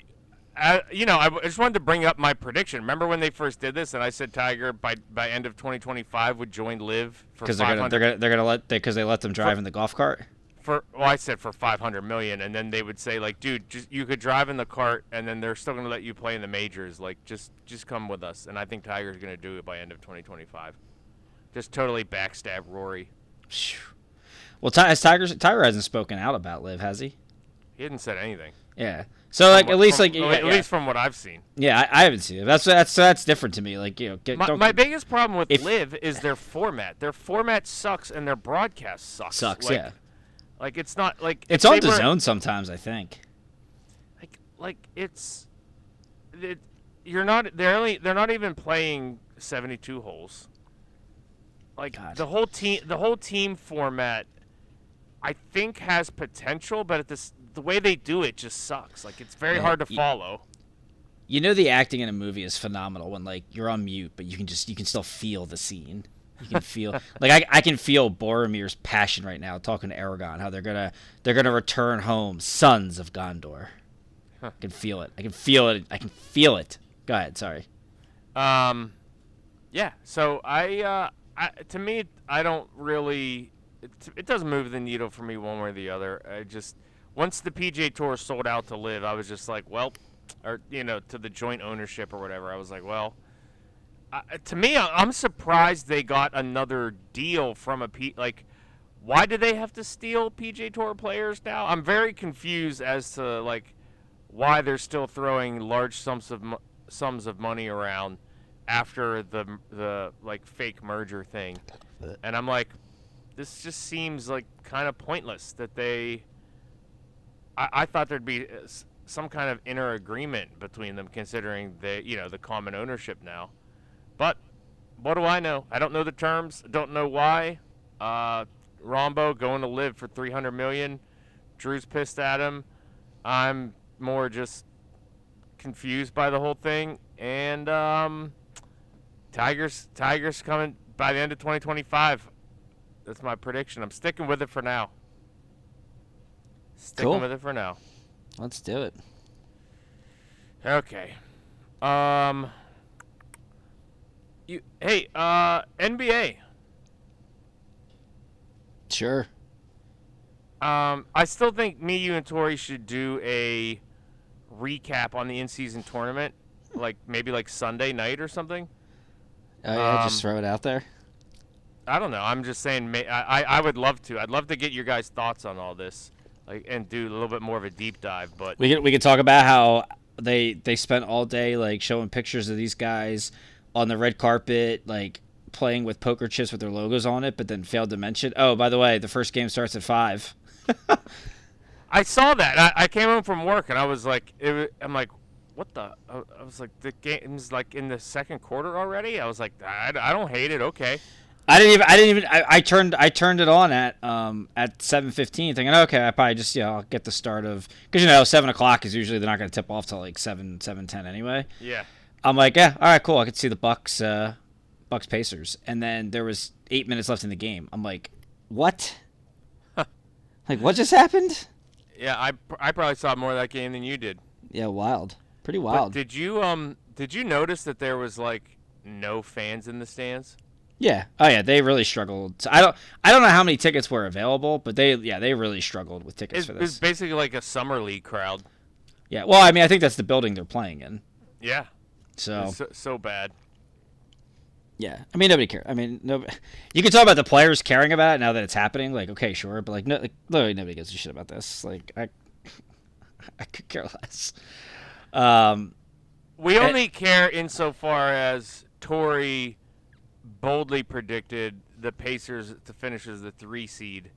uh, you know, I, w- I just wanted to bring up my prediction. Remember when they first did this, and I said Tiger by by end of 2025 would join LIV for Because they're gonna they're gonna they're gonna let because they let them drive in the golf cart. for well, I said for 500 million, and then they would say like, dude, just you could drive in the cart, and then they're still gonna let you play in the majors. Like, just just come with us, and I think Tiger's gonna do it by end of 2025. Just totally backstab Rory. Well, Tiger Tiger hasn't spoken out about LIV, has he? He hadn't said anything. Yeah. So like at least from- like yeah, at yeah. least from what I've seen. Yeah, I, I haven't seen it. That's that's that's different to me. Like you know, get, My, don't, my biggest problem with if- LIV is their format. Their format sucks, and their broadcast sucks. sucks. Like, yeah, Like it's not like it's on the zone sometimes. I think. Like like it's it, you're not they're only they're not even playing 72 holes. Like God. the whole team the whole team format I think has potential, but at this the way they do it just sucks. Like it's very Yeah, hard to y- follow. You know the acting in a movie is phenomenal when like you're on mute, but you can just you can still feel the scene. You can feel like I, I can feel Boromir's passion right now talking to Aragorn how they're gonna they're gonna return home, sons of Gondor. I can feel it. I can feel it. I can feel it. Go ahead. Sorry. Um, yeah. So I, uh, I to me, I don't really. It, it doesn't move the needle for me one way or the other. I just once the PJ Tour sold out to LIV, I was just like, well, or you know, to the joint ownership or whatever. I was like, well. I to me, I- I'm surprised they got another deal from a P. Like, why do they have to steal PJ Tour players now? I'm very confused as to like why they're still throwing large sums of mo- sums of money around after the the like fake merger thing, uh, and I'm like, this just seems like kind of pointless that they. I, I thought there'd be uh, some kind of inner agreement between them, considering the you know the common ownership now, but what do I know? I don't know the terms. Don't know why. Uh, Rombo going to LIV for 300 million. Drew's pissed at him. I'm more just confused by the whole thing. And um, Tigers, Tigers coming by the end of 2025. That's my prediction. I'm sticking with it for now. Sticking Cool. with it for now. Let's do it. Okay. Um. You hey uh NBA. Sure. Um, I still think me, you, and Tori should do a recap on the in-season tournament, like maybe like Sunday night or something. Oh yeah, just Um, throw it out there. I don't know. I'm just saying. May, I, I I would love to. I'd love to get your guys' thoughts on all this, like, and do a little bit more of a deep dive. But We could we could talk about how they they spent all day like showing pictures of these guys on the red carpet, like playing with poker chips with their logos on it, but then failed to mention. Oh, by the way, the first game starts at five. I saw that. I, I came home from work and I was like, it, I'm like, what the? I, I was like, the game's like in the second quarter already. I was like, I, I don't hate it. Okay. I didn't even. I didn't even. I, I turned. I turned it on at um at seven fifteen, thinking, okay, I probably just yeah, I'll get the start of because you know seven o'clock is usually they're not going to tip off till like seven seven ten anyway. Yeah. I'm like, yeah, all right, cool. I could see the Bucks, uh, Bucks Pacers, and then there was eight minutes left in the game. I'm like, what? like, what just happened? Yeah. I, I probably saw more of that game than you did. Yeah, wild, pretty But wild. did you um did you notice that there was like no fans in the stands? Yeah, oh yeah, they really struggled. I don't, I don't know how many tickets were available, but they, yeah, they really struggled with tickets It, for it was this. basically like a summer league crowd. Yeah, well, I mean, I think that's the building they're playing in. Yeah. So so, so bad. yeah, I mean, nobody cares. I mean, no, you can talk about the players caring about it now that it's happening. Like, okay, sure, but like, no, like, literally nobody gives a shit about this. Like, I, I could care less. Um, We Eh. only care insofar as Tory boldly predicted the Pacers to finish as the three seed,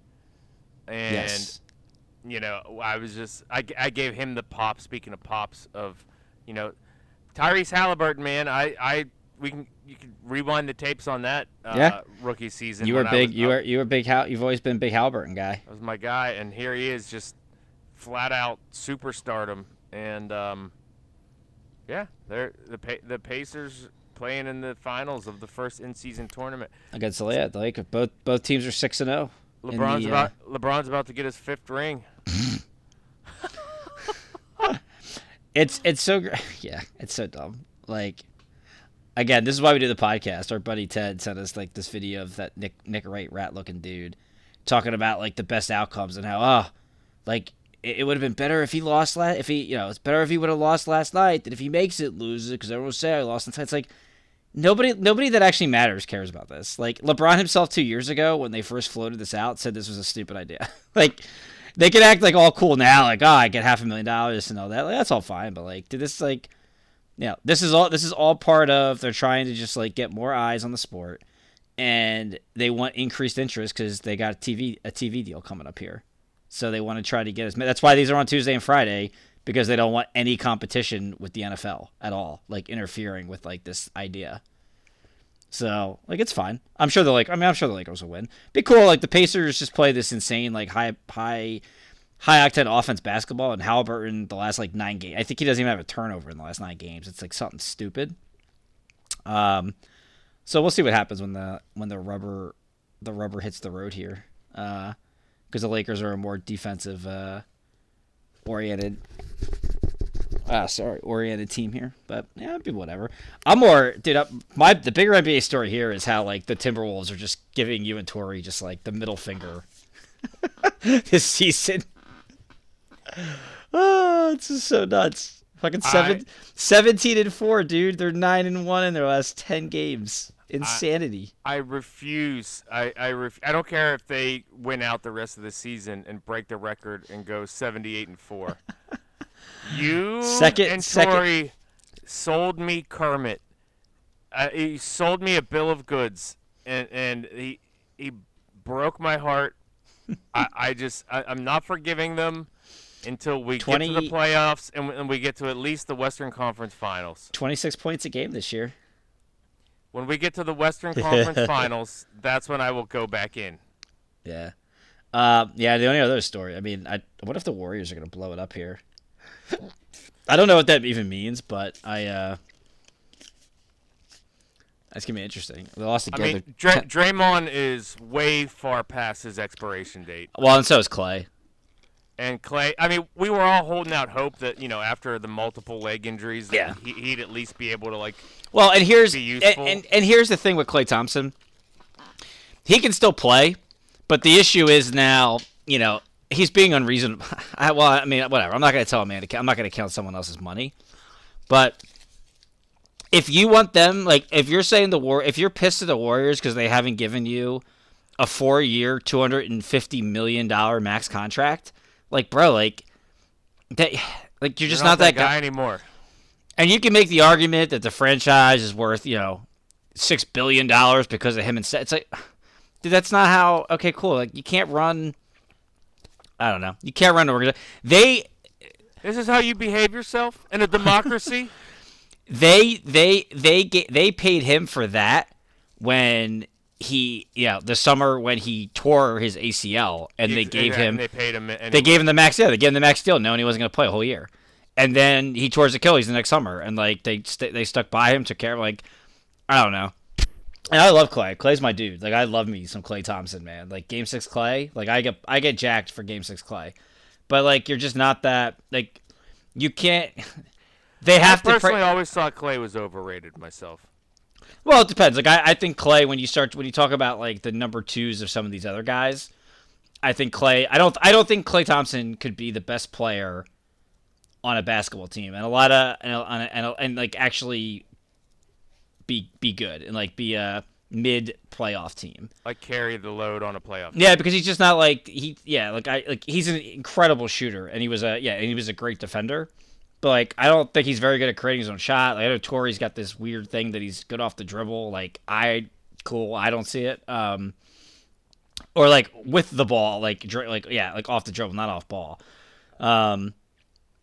and yes. you know I was just I, I gave him the pop. Speaking of pops, of you know Tyrese Halliburton, man, I I we can you can rewind the tapes on that uh, Yeah. rookie season. You were big. was- you were you were big. Hal, you've always been big Halliburton guy. That was my guy, and here he is, just flat out superstardom. And um, yeah, they're the pa- the Pacers playing in the finals of the first in-season tournament. against the the Lakers. Both both teams are six and zero. LeBron's the, uh, about LeBron's about to get his fifth ring. It's it's so yeah, it's so dumb. Like again, this is why we do the podcast. Our buddy Ted sent us like this video of that Nick Nick Wright rat looking dude talking about like the best outcomes and how oh like it, it would have been better if he lost last if he you know it's better if he would have lost last night than if he makes it loses because everyone will say I lost last night. It's like nobody nobody that actually matters cares about this. Like LeBron himself two years ago when they first floated this out said this was a stupid idea. like they could act like all cool now, like oh I get half a million dollars and all that. Like, that's all fine, but like did this like yeah this is all this is all part of they're trying to just like get more eyes on the sport and they want increased interest because they got a TV a TV deal coming up here. So they want to try to get as ma- that's why these are on Tuesday and Friday because they don't want any competition with the NFL at all, like interfering with like this idea. So like it's fine. I'm sure the like I mean I'm sure the Lakers will win. Be cool like the Pacers just play this insane like high high high octane offense basketball, and Halliburton the last like nine games. I think he doesn't even have a turnover in the last nine games. It's like something stupid. Um, so we'll see what happens when the when the rubber the rubber hits the road here, because the Lakers are a more defensive uh, oriented. Ah, sorry, oriented team here, but yeah, it'd be whatever. I'm more, dude. I, my the bigger NBA story here is how like the Timberwolves are just giving you and Tori just like the middle finger this season. Oh, it's just so nuts. Fucking seven, I- 17 and four, dude. They're nine and one in their last ten games. Insanity. I refuse. I I, ref, I don't care if they win out the rest of the season and break the record and go 78 and 4. you Second- and second- sold me Kermit. Uh, he sold me a bill of goods and and he he broke my heart. I, I just I, I'm not forgiving them until we get to the playoffs and, we- and we get to at least the Western Conference Finals. Twenty six points a game this year. When we get to the Western Conference Finals, that's when I will go back in. Yeah. Uh, yeah, the only other story, I mean, I what if the Warriors are going to blow it up here? I don't know what that even means, but I uh That's going to be interesting. They lost I mean, Dra- Draymond is way far past his expiration date, well, and so is Klay. And Klay. I mean, we were all holding out hope that you know after the multiple leg injuries, that Yeah. he, he'd at least be able to like. Well, and here's Be and, and and here's the thing with Klay Thompson. He can still play, but the issue is now, you know, he's being unreasonable. I, well, I mean, whatever. I'm not going to tell a man to. I'm not going to count someone else's money, but if you want them, like, if you're saying the war, if you're pissed at the Warriors because they haven't given you a four-year, two hundred and fifty million dollar max contract, like, bro, like, that, like, you're just You're not, that guy anymore. and you can make the argument that the franchise is worth, you know, six billion dollars because of him and Seth. It's like, dude, that's not how. Okay, cool. Like you can't run. I don't know. You can't run an organization. They, This is how you behave yourself in a democracy. they, they, they get they paid him for that when he, yeah, the summer when he tore his ACL, and they gave and him They paid him. And They gave him the max. Yeah, they gave him the max deal, knowing he wasn't going to play a whole year. And then he tore his Achilles the next summer, and like they st- they stuck by him, took care of. Like I don't know. And I love Klay. Klay's my dude. Like I love me some Klay Thompson, man. Like Game Six Klay. Like I get I get jacked for Game Six Klay, but like you're just not that. Like you can't. They I have to. personally Pre- always thought Klay was overrated myself. Well, it depends. Like I, I think Klay, when you start when you talk about like the number twos of some of these other guys, I think Klay. I don't. I don't think Klay Thompson could be the best player on a basketball team, and a lot of and and, and, and like actually be be good and like be a mid playoff team. Like carry the load on a playoff. Yeah, because he's just not like he. Yeah, like I like he's an incredible shooter, and he was a yeah, and he was a great defender. But like, I don't think he's very good at creating his own shot. Like, I know Torrey's got this weird thing that he's good off the dribble. Like, I cool, I don't see it. Um, or like with the ball, like like yeah, like off the dribble, not off ball. Um,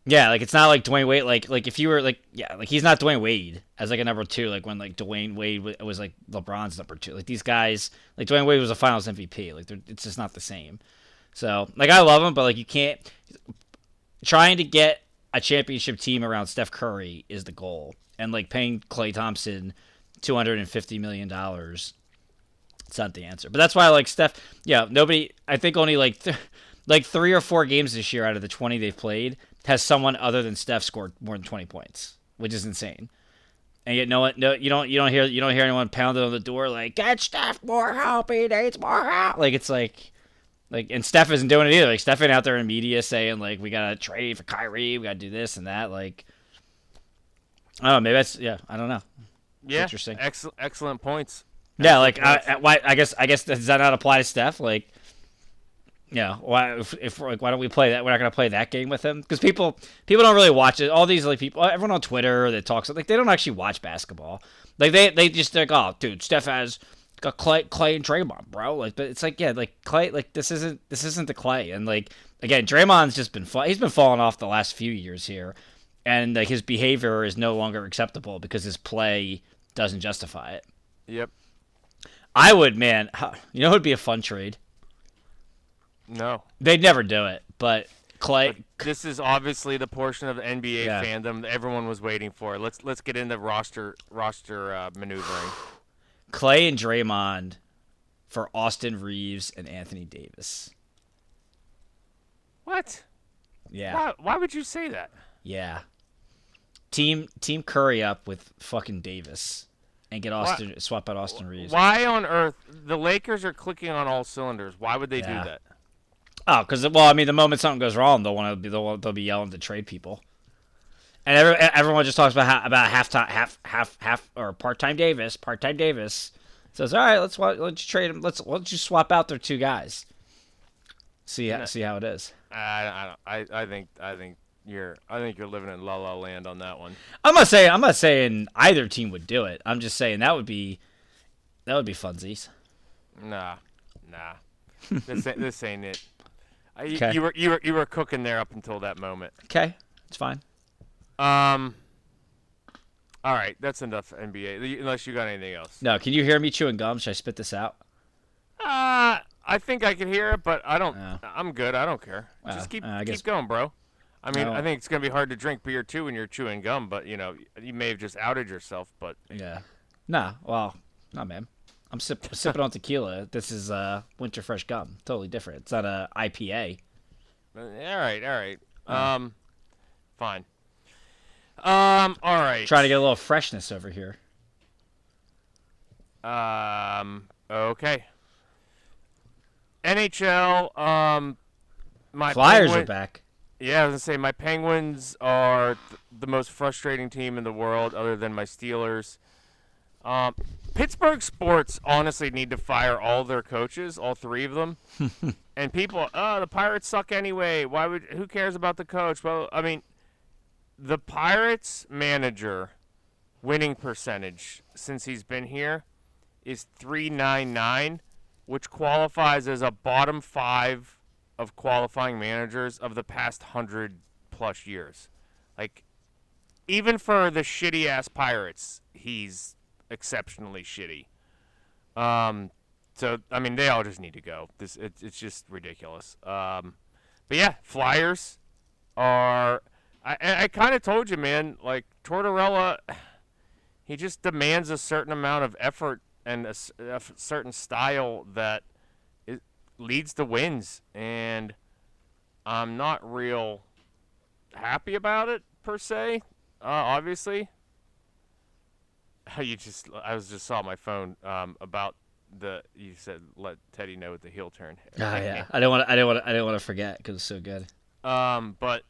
yeah, like it's not like Dwyane Wade. Like like if you were like yeah, like he's not Dwyane Wade as like a number two. Like when like Dwyane Wade wa- was like LeBron's number two. Like these guys, like Dwyane Wade was a Finals MVP. Like it's just not the same. So like I love him, but like you can't trying to get a championship team around Steph Curry is the goal, and like paying Klay Thompson two hundred and fifty million dollars. It's not the answer, but that's why I like Steph. Yeah, nobody. I think only like th- like three or four games this year out of the twenty they've played has someone other than Steph scored more than twenty points, which is insane. And yet, no one, no, you don't, you don't hear, you don't hear anyone pounding on the door like, "Get Steph more help. He needs more help." Like it's like, like, and Steph isn't doing it either. Like Steph ain't out there in media saying like, "We gotta trade for Kyrie. We gotta do this and that." Like, I don't know. Maybe that's yeah. I don't know. Yeah, Interesting. Excellent, excellent points. Yeah, like I, points. I, why? I guess I guess does that not apply to Steph? Like, yeah, why? If, if like, why don't we play that? We're not gonna play that game with him because people people don't really watch it. All these like people, everyone on Twitter that talks like they don't actually watch basketball. Like they they just think, oh, dude, Steph has Klay Klay and Draymond, bro. Like, but it's like yeah, like Klay, like this isn't this isn't the Klay, and like again, Draymond's just been fa- he's been falling off the last few years here, and like his behavior is no longer acceptable because his play doesn't justify it. Yep. I would, man. You know, it would be a fun trade. No. They'd never do it, but Klay. But this is obviously the portion of NBA Yeah. fandom that everyone was waiting for. Let's let's get into roster roster uh, maneuvering. Klay and Draymond for Austin Reaves and Anthony Davis. What? Yeah. Why, why would you say that? Yeah. Team Team Curry up with fucking Davis and get Austin swap out Austin Reaves. Why on earth the Lakers are clicking on all cylinders? Why would they Yeah. do that? Oh, because well, I mean, the moment something goes wrong, they'll want to be they'll, they'll be yelling to trade people, and every, everyone just talks about ha- about half time, half half half or part time Davis, part time Davis says, all right, let's let's trade him, let's let's just swap out their two guys, see how, see how it is. I, I. I, I think I think you're I think you're living in la la land on that one. I'm not saying I'm not saying either team would do it. I'm just saying that would be that would be funsies. Nah, nah. this ain't, this ain't it. I, Okay. You were you were you were cooking there up until that moment. Okay, it's fine. Um. All right, that's enough NBA. Unless you got anything else. No, can you hear me chewing gum? Should I spit this out? Uh, I think I can hear it, but I don't. Yeah. I'm good. I don't care. Well, Just keep uh, I guess- keep going, bro. I mean. I think it's gonna be hard to drink beer too when you're chewing gum, but you know, you may have just outed yourself. But Yeah. Nah, well, nah, man. I'm sip- sipping on tequila. This is uh, winter fresh gum. Totally different. It's not a IPA. all right, all right. Um, fine. Um, all right. Trying to get a little freshness over here. Um. Okay. NHL. Um. My Flyers Penguin- are back. Yeah, I was gonna say my Penguins are th- the most frustrating team in the world, other than my Steelers. Um, Pittsburgh sports honestly need to fire all their coaches, all three of them. and people, oh, the Pirates suck anyway. Why would? Who cares about the coach? Well, I mean, the Pirates manager winning percentage since he's been here is 399, which qualifies as a bottom five of qualifying managers of the past hundred plus years. Like, even for the shitty ass Pirates, he's exceptionally shitty. Um, so I mean, they all just need to go. This it's it's just ridiculous. Um, but yeah, Flyers are. I I, kind of told you, man. Like Tortorella, he just demands a certain amount of effort and a certain style that it leads to wins, and I'm not real happy about it per se. Uh, obviously, you just I was just saw my phone um, about the you said let Teddy know what the heel turn. Oh yeah. I didn't want. I didn't want. I didn't want to forget because it's so good. Um, but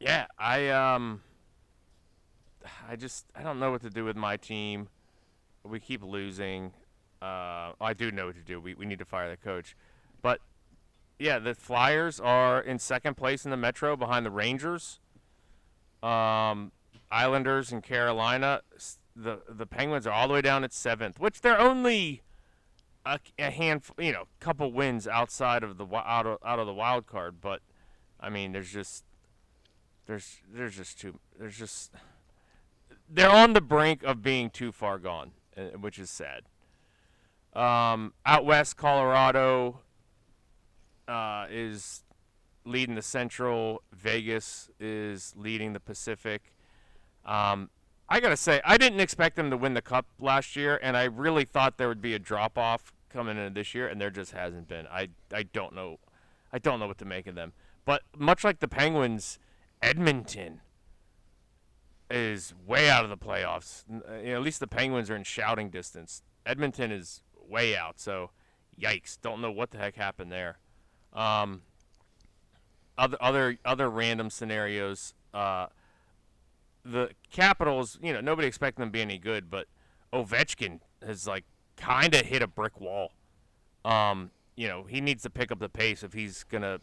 yeah, I um, I just I don't know what to do with my team. We keep losing. Uh, I do know what to do. We we need to fire the coach, but yeah, the Flyers are in second place in the Metro behind the Rangers. Um, Islanders and Carolina. The the Penguins are all the way down at seventh, which they're only a, a handful, you know, couple wins outside of the out of, out of the wild card. But I mean, there's just there's there's just too there's just they're on the brink of being too far gone, uh, which is sad. Um, out west, Colorado uh, is leading the Central. Vegas is leading the Pacific. Um, I gotta say, I didn't expect them to win the cup last year, and I really thought there would be a drop off coming into this year, and there just hasn't been. I I don't know, I don't know what to make of them. But much like the Penguins, Edmonton is way out of the playoffs. Uh, at least the Penguins are in shouting distance. Edmonton is way out. So, yikes! Don't know what the heck happened there. Um, other other other random scenarios. Uh, the Capitals, you know, nobody expected them to be any good, but Ovechkin has like kind of hit a brick wall. Um, you know, he needs to pick up the pace if he's gonna,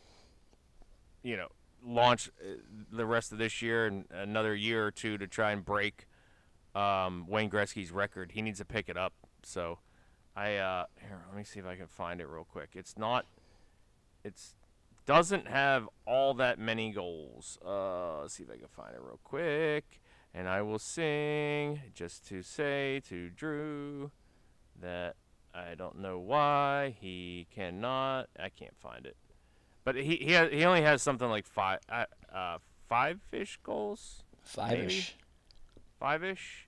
you know, launch uh, the rest of this year and another year or two to try and break um, Wayne Gretzky's record. He needs to pick it up. So, I uh, here, let me see if I can find it real quick. It's not. It's doesn't have all that many goals. Uh, let's see if I can find it real quick. And I will sing just to say to Drew that I don't know why he cannot. I can't find it. But he he he only has something like five uh, uh five ish goals, Five-ish. five ish.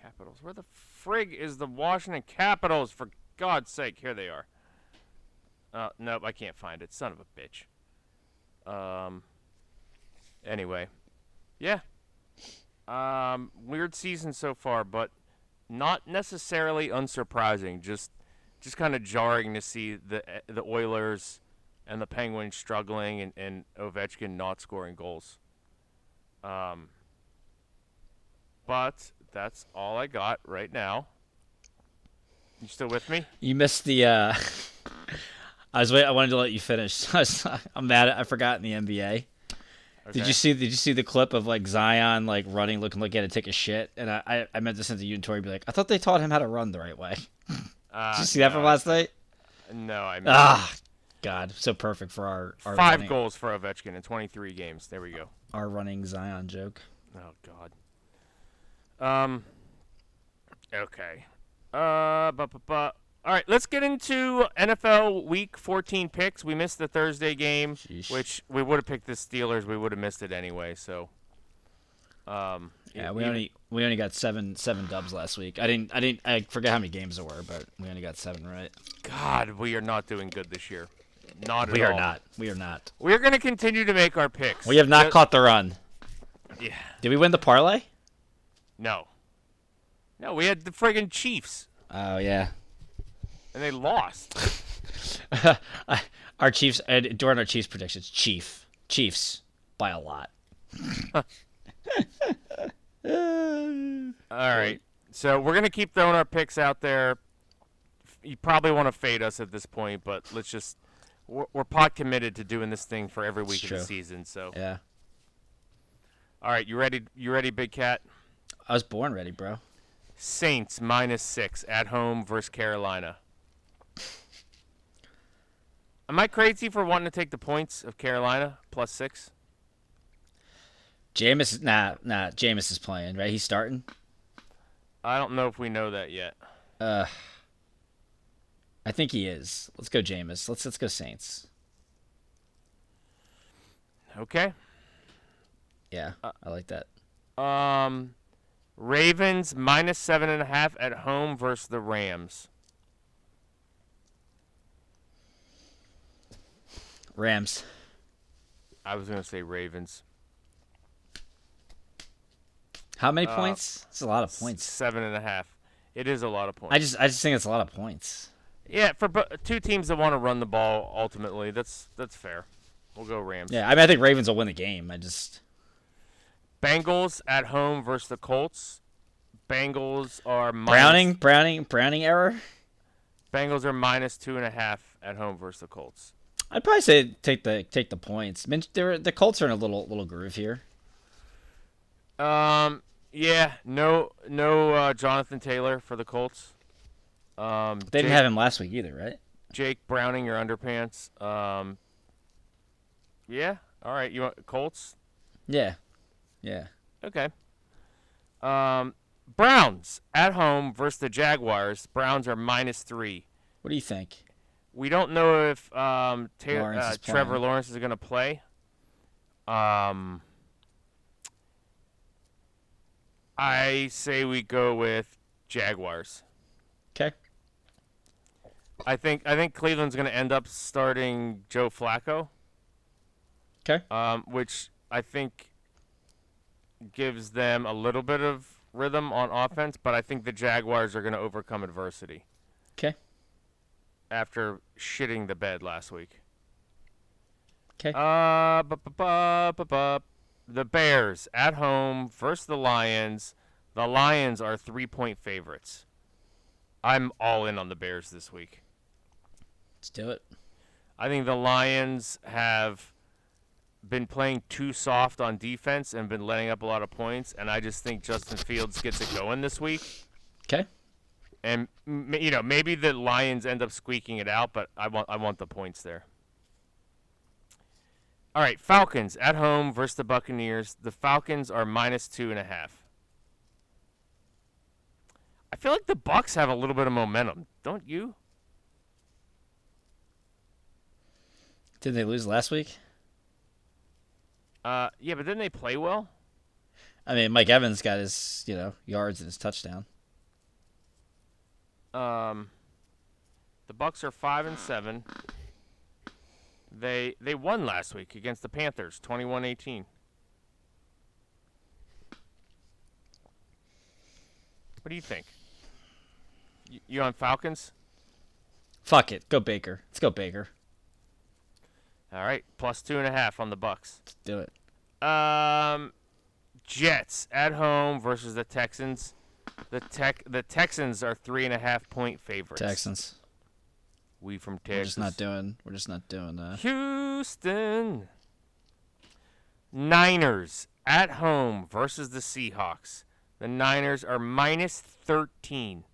Capitals. Where the frig is the Washington Capitals? For God's sake, here they are. Uh, nope, I can't find it. Son of a bitch. Um. Anyway, yeah. Um, weird season so far, but not necessarily unsurprising. Just, just kind of jarring to see the the Oilers and the Penguins struggling and, and Ovechkin not scoring goals. Um. But that's all I got right now. You still with me? You missed the. uh I was wait. I wanted to let you finish. I I'm mad. At, I forgot in the NBA. Did you see? Did you see the clip of like Zion like running, looking like he had to take a shit? And I, I, I meant to send to you and Tori, be like, I thought they taught him how to run the right way. Uh, Did you see that no, from last night? No, I missed Ah, God, so perfect for our, our Five running, goals for Ovechkin in 23 games. There we go. our running Zion joke. Oh God. Um. Okay. Uh. But but but. All right. Let's get into NFL Week 14 picks. We missed the Thursday game, Sheesh. which we would have picked the Steelers. We would have missed it anyway. So. Um. Yeah, we even- only we only got seven seven dubs last week. I didn't I didn't I forget how many games there were, but we only got seven right. God, we are not doing good this year. Not at We are not. We are not. We're going to continue to make our picks. We have not Ju- caught the run. Yeah. Did we win the parlay? No. No, we had the friggin' Chiefs, Oh yeah. and they lost. our Chiefs uh, during our Chiefs predictions, Chief Chiefs by a lot. All right. So we're gonna keep throwing our picks out there. You probably want to fade us at this point, but let's just we're, we're pot committed to doing this thing for every week of true. the season. So Yeah. all right, you ready? You ready, Big Cat? I was born ready, bro. Saints minus six at home versus Carolina. Am I crazy for wanting to take the points of Carolina plus six? Jameis nah nah Jameis is playing, right? He's starting. I don't know if we know that yet. Uh I think he is. Let's go Jameis. Let's let's go Saints. Okay. Yeah, I like that. Um, Ravens minus seven and a half at home versus the Rams. Rams. I was gonna say Ravens. How many Uh, points? It's a lot of points. Seven and a half. It is a lot of points. I just I just think it's a lot of points. Yeah, for two teams that want to run the ball. Ultimately, that's that's fair. We'll go Rams. Yeah, I mean I think Ravens will win the game. I just Bengals at home versus the Colts. Bengals are minus, Browning, Browning, Browning error. Bengals are minus two and a half at home versus the Colts. I'd probably say take the take the points. Min- they're- The Colts are in a little little groove here. Um, yeah, no, no, uh, Jonathan Taylor for the Colts. Um, They didn't have him last week either, right? Jake Browning, your underpants. Um, yeah. All right. You want Colts? Yeah, yeah. Okay. Um, Browns at home versus the Jaguars. Browns are minus three. What do you think? We don't know if um, Ta- Lawrence uh, Trevor. Lawrence is going to play. Um, I say we go with Jaguars. Okay. I think I think Cleveland's going to end up starting Joe Flacco. Okay. um, which I think gives them a little bit of rhythm on offense, but I think the Jaguars are going to overcome adversity Okay. after shitting the bed last week. 'Kay. Uh, bu- bu- bu- bu- bu- the Bears at home versus the Lions. The Lions are three point favorites. I'm all in on the Bears this week. Let's do it. I think the Lions have been playing too soft on defense and been letting up a lot of points, and I just think Justin Fields gets it going this week. Okay. And you know, maybe the Lions end up squeaking it out, but I want I want the points there. All right, Falcons at home versus the Buccaneers. The Falcons are minus two and a half. I feel like the Bucs have a little bit of momentum, don't you? Did they lose last week? Uh, yeah, but didn't they play well? I mean, Mike Evans got his you know yards and his touchdown. Um, the Bucs are five and seven. They they won last week against the Panthers, 21-18. What do you think? You, you on Falcons? Fuck it, go Baker. Let's go Baker. All right, plus two and a half on the Bucks. Let's do it. Um, Jets at home versus the Texans. The tech the Texans are three and a half point favorites. Texans. We from Texas. We're just not doing. We're just not doing. that. Houston. Niners at home versus the Seahawks. The Niners are minus 13.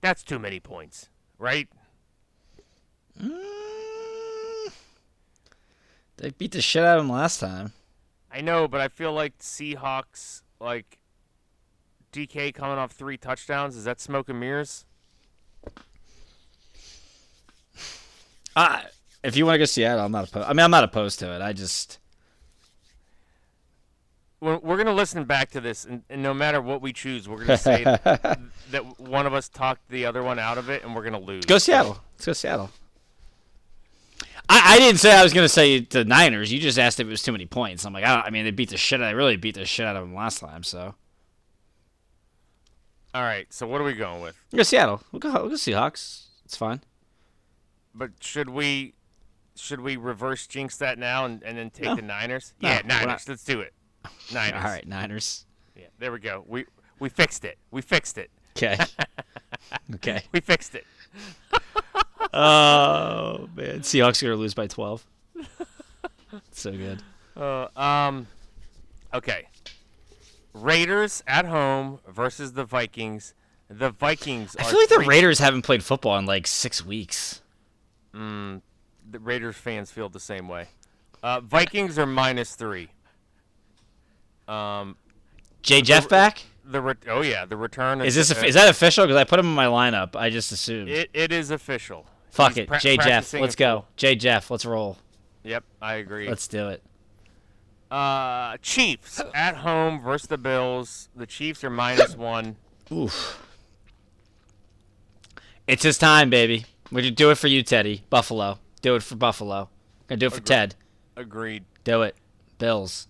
That's too many points, right? mm, they beat the shit out of them last time. I know, but I feel like Seahawks, like DK coming off three touchdowns, is that smoke and mirrors? I, if you want to go Seattle, I'm not opposed. I mean, I'm not opposed to it. I just We're, we're going to listen back to this, and, and no matter what we choose, we're going to say that one of us talked the other one out of it, and we're going to lose. go Seattle. Let's go Seattle. I, I didn't say I was going to say the Niners. You just asked if it was too many points. I'm like, I, I mean, they beat the shit. I really beat the shit out of them last time. So All right, so what are we going with? go Seattle. We'll go. We'll go Seahawks. It's fine. But should we should we reverse jinx that now and, and then take No. the Niners? No, yeah, Niners. Let's do it. Niners. All right, Niners. Yeah, there we go. We we fixed it. We fixed it. Okay. okay. We fixed it. Oh man, Seahawks are gonna lose by twelve. so good. Uh, um, okay. Raiders at home versus the Vikings. The Vikings. I are feel like the Raiders haven't played football in like six weeks. Mm, the Raiders fans feel the same way. Uh, Vikings are minus three. Um, Jay Jeff back? The re- oh yeah, the return Is this uh, is that official? Because I put him in my lineup. I just assumed. It, it is official. Fuck He's it, pra- Jay Jeff. Let's go. Jay Jeff. Let's roll. Yep, I agree. Let's do it. Uh, Chiefs at home versus the Bills. The Chiefs are minus one. Oof. It's his time, baby. Would you do it for you, Teddy? Buffalo. Do it for Buffalo. Gonna do it for Agreed. Ted. Agreed. Do it. Bills.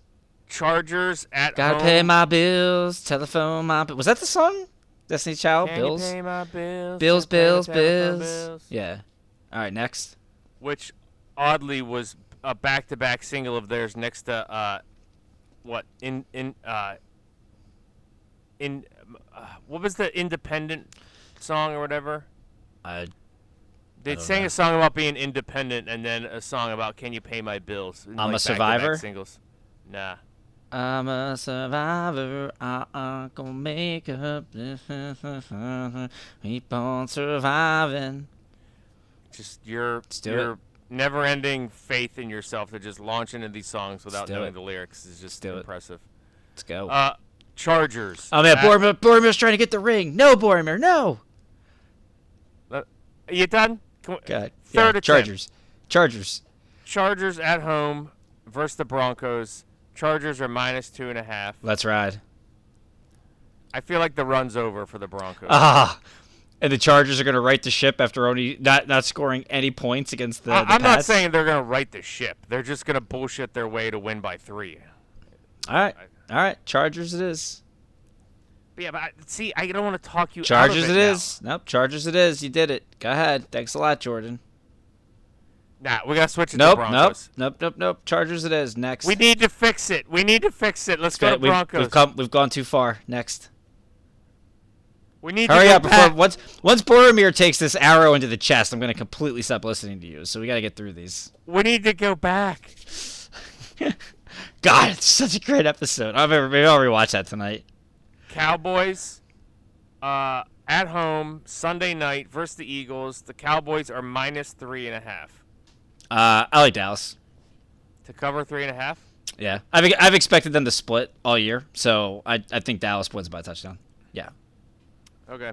Chargers at Gotta home. pay my bills. Telephone my. bi- Was that the song? Destiny Child. Can Bills. Pay my bills. Bills. My Bills. Bills. Yeah. All right. Next. Which oddly was a back-to-back single of theirs next to uh, what in in uh in uh, what was the independent song or whatever? I. They sang know. a song about being independent and then a song about can you pay my bills? I'm a like, back-to-back Survivor? Singles. Nah. I'm a survivor. I ain't gonna make up. Keep on surviving. Just your your never-ending faith in yourself to just launch into these songs without knowing it. the lyrics is just it. impressive. Let's go. Uh, Chargers. oh man, at- Boromir, Boromir's trying to get the ring. No, Boromir, no. Are you done? We- God. Third yeah. Chargers. Chargers. Chargers at home versus the Broncos. Chargers are minus two and a half. Let's ride. I feel like the run's over for the Broncos. Ah. And the Chargers are going to right the ship after only not not scoring any points against the. I, the I'm not saying they're gonna right the ship. They're just gonna bullshit their way to win by three. All right, all right. Chargers it is. But yeah, but I, see, I don't want to talk you. Chargers it it is. Nope. Chargers it is. You did it. Go ahead. Thanks a lot, Jordan. Nah, we gotta switch it Nope. to. Broncos. Nope. Nope. Nope. Nope. Chargers it is. Next. We need to fix it. We need to fix it. Let's go to we've, Broncos. we've come. We've gone too far. Next. we need Hurry to up before once once Boromir takes this arrow into the chest, I'm gonna completely stop listening to you. So we gotta get through these. We need to go back. God, it's such a great episode. I'll maybe maybe I'll rewatch that tonight. Cowboys, uh, at home Sunday night versus the Eagles. The Cowboys are minus three and a half Uh, I like Dallas. to cover three and a half. Yeah, I've I've expected them to split all year, so I I think Dallas wins by a touchdown. Yeah, Okay.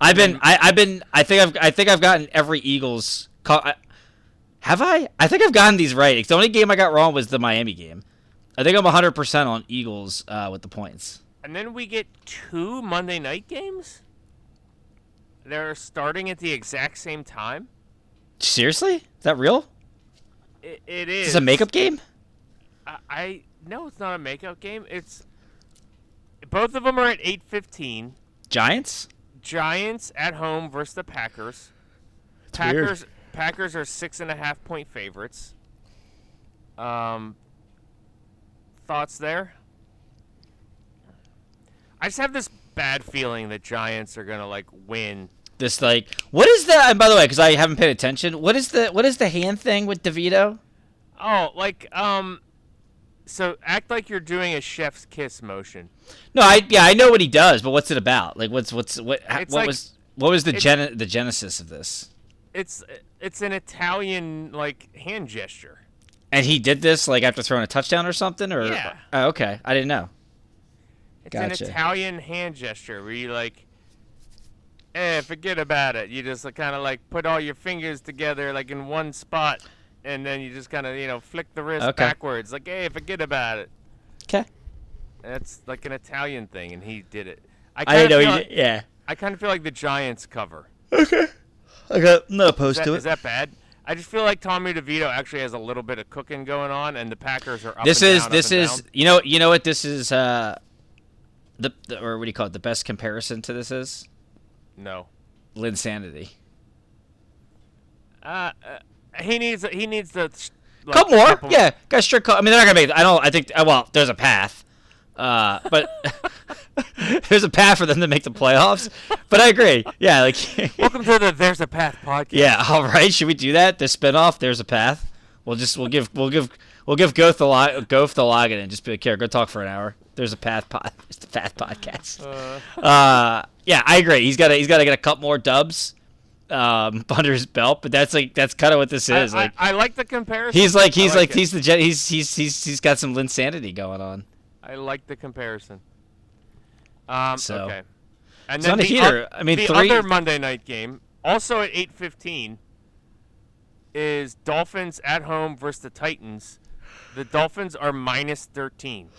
I've been I, I've been I think I've I think I've gotten every Eagles. Call, I, Have I? I think I've gotten these right. The only game I got wrong was the Miami game. I think I'm 100% on Eagles uh, with the points. And then we get two Monday night games. They're starting at the exact same time. Seriously? Is that real? It, it Is is this a makeup game? I, I no, it's not a makeup game. It's both of them are at eight fifteen. Giants? Giants at home versus the Packers. weird. Packers Packers are six and a half point favorites. Um, thoughts there? I just have this bad feeling that Giants are gonna like win. This like what is the and by the way, because I haven't paid attention, what is the what is the hand thing with DeVito? Oh, like um, so act like you're doing a chef's kiss motion. No, I yeah, I know what he does, but what's it about? Like what's what's what It's what like- was what was the gen the genesis of this? It's it's an Italian like hand gesture. And he did this like after throwing a touchdown or something or Yeah. Oh, okay. I didn't know. It's Gotcha. an Italian hand gesture where you like, eh, forget about it. You just kind of like put all your fingers together like in one spot, and then you just kind of you know flick the wrist Okay. backwards, like, hey, forget about it. Okay. That's like an Italian thing, and he did it. I I know he like, did, yeah. I kind of feel like the Giants cover. Okay. Okay, I'm not opposed to it. Is that bad? I just feel like Tommy DeVito actually has a little bit of cooking going on, and the Packers are up this is down, this is down. you know you know what this is uh the, the or what do you call it? The best comparison to this is no. Linsanity. Uh, uh, he needs he needs to. Like, couple more, couple- yeah. Guys, strict. Call. I mean, they're not gonna make. I don't. I think. uh, Well, there's a path, uh, but there's a path for them to make the playoffs. But I agree. Yeah, like. Welcome to the There's a Path podcast. yeah. All right. Should we do that? The spinoff. There's a path. We'll just. We'll give. We'll give. We'll give Goff the log. Goff the login and just be like, here, go talk for an hour. There's a path. Pod. It's the path podcast. Uh, Uh, yeah, I agree. He's got to. He's got to get a couple more dubs, um, under his belt. But that's like that's kind of what this I, is. like I, I like the comparison. he's like I he's like, he's the jet. He's he's he's he's got some Linsanity going on. I like the comparison. Um, So, okay. And it's a the heater. I mean, the three- other Monday night game, also at eight fifteen, is Dolphins at home versus the Titans. The Dolphins are minus thirteen.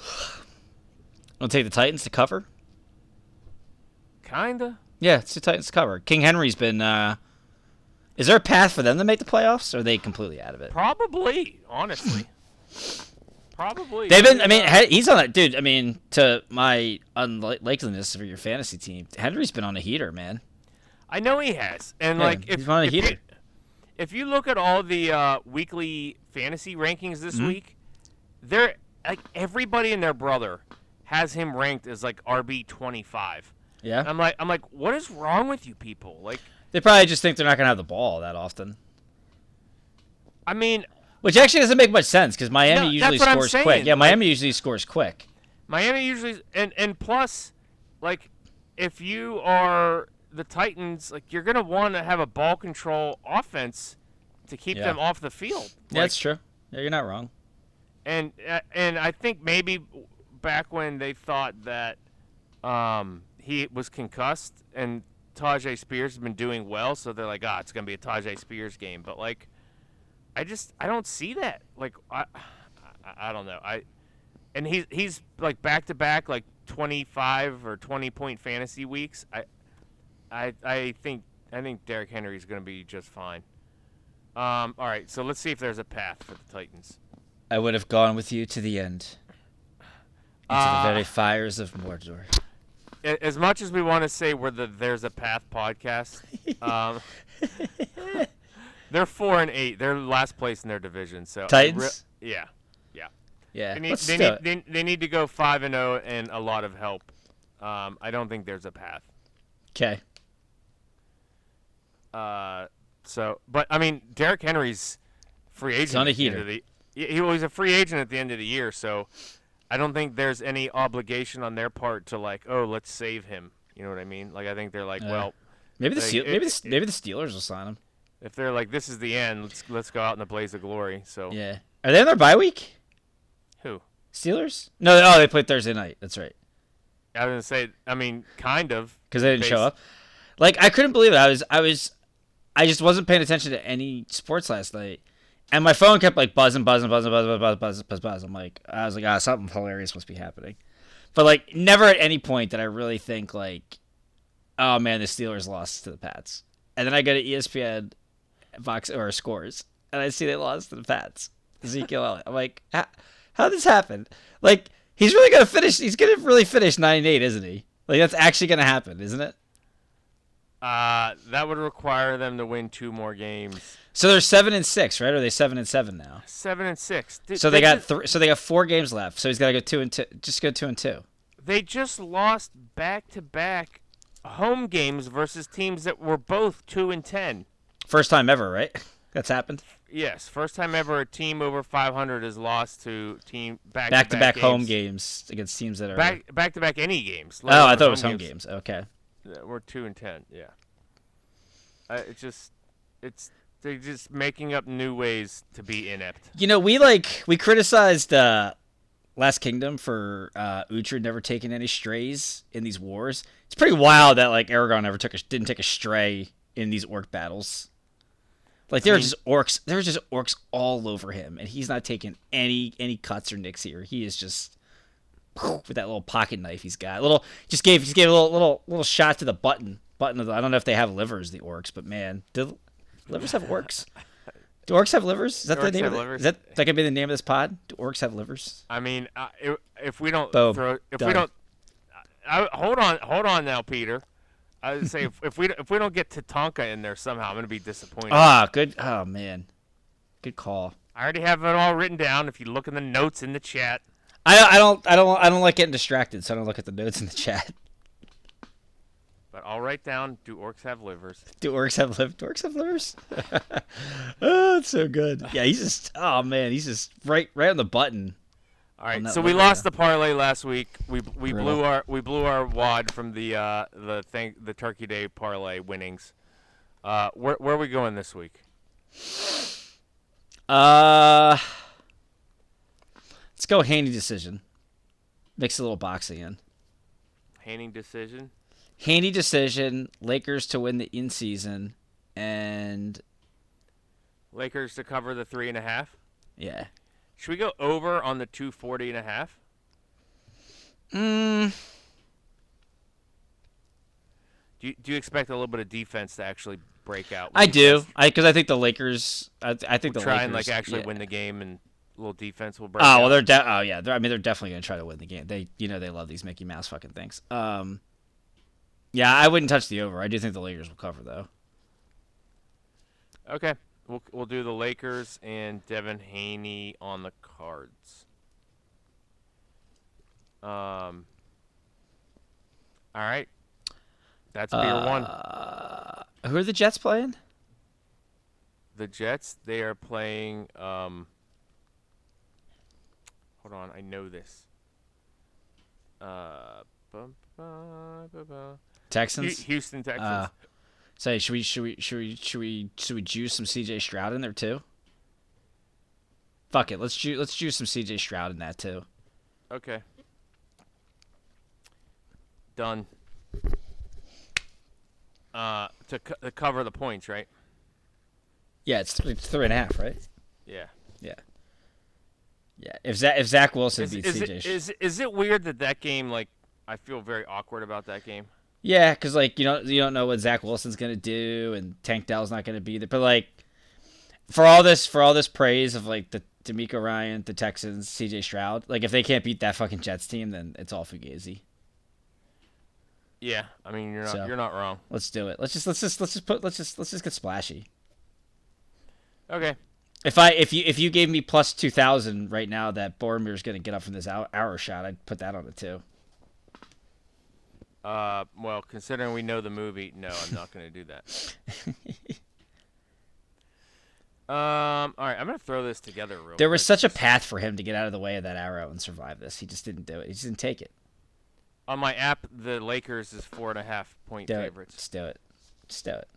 I'll take the Titans to cover. Kinda. Yeah, it's the Titans cover. King Henry's been. uh Is there a path for them to make the playoffs? Or are they completely out of it? Probably, honestly. Probably. They've been. I mean, he's on that dude. I mean, to my unlikeliness for your fantasy team, Henry's been on a heater, man. I know he has, and Yeah, like if, he's on a if, heater. you, if you look at all the uh, weekly fantasy rankings this Mhm. week, they're like everybody and their brother has him ranked as like RB twenty five. Yeah. I'm like, I'm like, what is wrong with you people? Like, They probably just think they're not gonna have the ball that often. I mean, Which actually doesn't make much sense because Miami No, usually that's what I'm scores quick. Yeah, like- Miami usually scores quick. Miami usually and and plus, like, if you are the Titans, like you're gonna want to have a ball control offense to keep Yeah. them off the field. Yeah, that's true. Yeah, you're not wrong. and uh, and I think maybe back when they thought that um, he was concussed and Tyjae Spears has been doing well, so they're like, ah, it's gonna be a Tyjae Spears game. But like, I just I don't see that. Like I I, I don't know. I and he's he's like back to back like 25 or 20 point fantasy weeks. I I I think I think Derrick Henry is gonna be just fine. Um, all right, so let's see if there's a path for the Titans. I would have gone with you to the end. Into Uh, the very fires of Mordor. As much as we want to say we're the There's a Path podcast, um, they're four and eight. They're last place in their division. So Titans? re- yeah, Yeah. they need they need, they, they need to go five and zero and a lot of help. Um, I don't think there's a path. Okay. Uh, so, but I mean, Derrick Henry's free agent. on a at the end heater. the- he, he was a free agent at the end of the year, so I don't think there's any obligation on their part to like, oh, let's save him. You know what I mean? Like, I think they're like, Yeah. well, Maybe the Like, Steel- it- maybe the, maybe the Steelers will sign him. if they're like, this is the end, let's let's go out in the blaze of glory. So, Yeah. Are they on their bye week? who? Steelers? No. Oh, they played Thursday night. That's right. I was gonna say, I mean, kind of. Because they didn't show up. Like I couldn't believe it. I was I was I just wasn't paying attention to any sports last night, and my phone kept like buzzing, buzzing, buzzing, buzzing, buzzing, buzzing, buzzing. I'm like, I was like, ah, something hilarious must be happening. But like, never at any point did I really think like, oh man, the Steelers lost to the Pats. And then I go to ESPN, Fox or scores, and I see they lost to the Pats. Ezekiel Elliott. I'm like, how, how this happen? Like, he's really gonna finish. He's gonna really finish nine eight, isn't he? Like, that's actually gonna happen, isn't it? Uh, that would require them to win two more games. So they're seven and six, right? Or are they seven and seven now? Seven and six. Did- So they got just, three. So they got four games left. So he's got to go two and two. Just go two and two. they just lost back to back home games versus teams that were both two and ten. First time ever, right? That's happened. Yes, first time ever a team over 500 has lost to team back Back to back games. home games against teams that are. Back back to back any games. oh, I thought it was home games. Okay. Yeah, We're two and ten. Yeah. Uh, it's just, it's they're just making up new ways to be inept. You know, we like we criticized uh, Last Kingdom for uh, Uhtred never taking any strays in these wars. It's pretty wild that like Aragorn never took a, didn't take a stray in these orc battles. Like there are just orcs, there's just orcs all over him, and he's not taking any any cuts or nicks here. He is just with that little pocket knife he's got. Little just gave just gave a little little little shot to the button button. Of the, I don't know if they have livers, the orcs, but man, do livers have orcs? Do orcs have livers? Is that the name? Of the, is that that gonna be the name of this pod? Do orcs have livers? I mean, uh, if, if we don't Boom. throw, if Done. we don't, I, hold on, hold on now, Peter. I would say if, if we if we don't get Tatanka in there somehow, I'm gonna be disappointed. Ah, good. Oh man, good call. I already have it all written down. If you look in the notes in the chat, I I don't I don't I don't like getting distracted, so I don't look at the notes in the chat. But I'll write down: Do orcs have livers? Do orcs have livers? Orcs have livers? oh, it's so good. Yeah, he's just. Oh man, he's just right right on the button. All right, so we lost the parlay last week. We we Brutal. blew our we blew our wad from the uh the thing the Turkey Day parlay winnings. Uh, where where are we going this week? Uh, let's go Haney decision. Mix a little boxing in. Handing decision. Haney decision. Lakers to win the in season, and Lakers to cover the three and a half. yeah. Should we go over on the 240 and a half? Mm, Do you, do you expect a little bit of defense to actually break out? I do. I because I think the Lakers. I, I think We'll the try Lakers and like actually yeah. win the game and a little defense will break Oh out. well, they're de- oh yeah. They're, I mean, they're definitely gonna try to win the game. They you know they love these Mickey Mouse fucking things. Um, yeah, I wouldn't touch the over. I do think the Lakers will cover though. Okay. We'll, we'll do the Lakers and Devin Haney on the cards. Um. All right. That's beer one. Uh, who are the Jets playing? The Jets, they are playing. Um, hold on, I know this. Uh, bum, ba. Hu- Texans. Houston Texans. Uh, Say, should we should we should we should we should we juice some CJ Stroud in there too? Fuck it, let's ju- let's juice some CJ Stroud in that too. okay. Done. Uh, to, co- to cover the points, right? Yeah, it's, it's three and a half, right? Yeah. Yeah. Yeah. If Zach, if Zach Wilson Is, beats is, CJ, it, is is it weird that that game like I feel very awkward about that game? Yeah, because like you don't you don't know what Zach Wilson's gonna do, and Tank Dell's not gonna be there. But like for all this for all this praise of like the DeMeco Ryan, the Texans, C.J. Stroud, like if they can't beat that fucking Jets team, then it's all fugazi. Yeah, I mean you're not So. you're not wrong. Let's do it. Let's just let's just let's just put let's just let's just get splashy. Okay. If I if you if you gave me plus two thousand right now that Boromir's gonna get up from this hour, hour shot, I'd put that on it too. Uh, well, considering we know the movie, no, I'm not going to do that. um, all right, I'm going to throw this together real There was quick. such a path for him to get out of the way of that arrow and survive this. He just didn't do it. He just didn't take it. On my app, the Lakers is four and a half point Do it. favorites. Just do it. Just do it.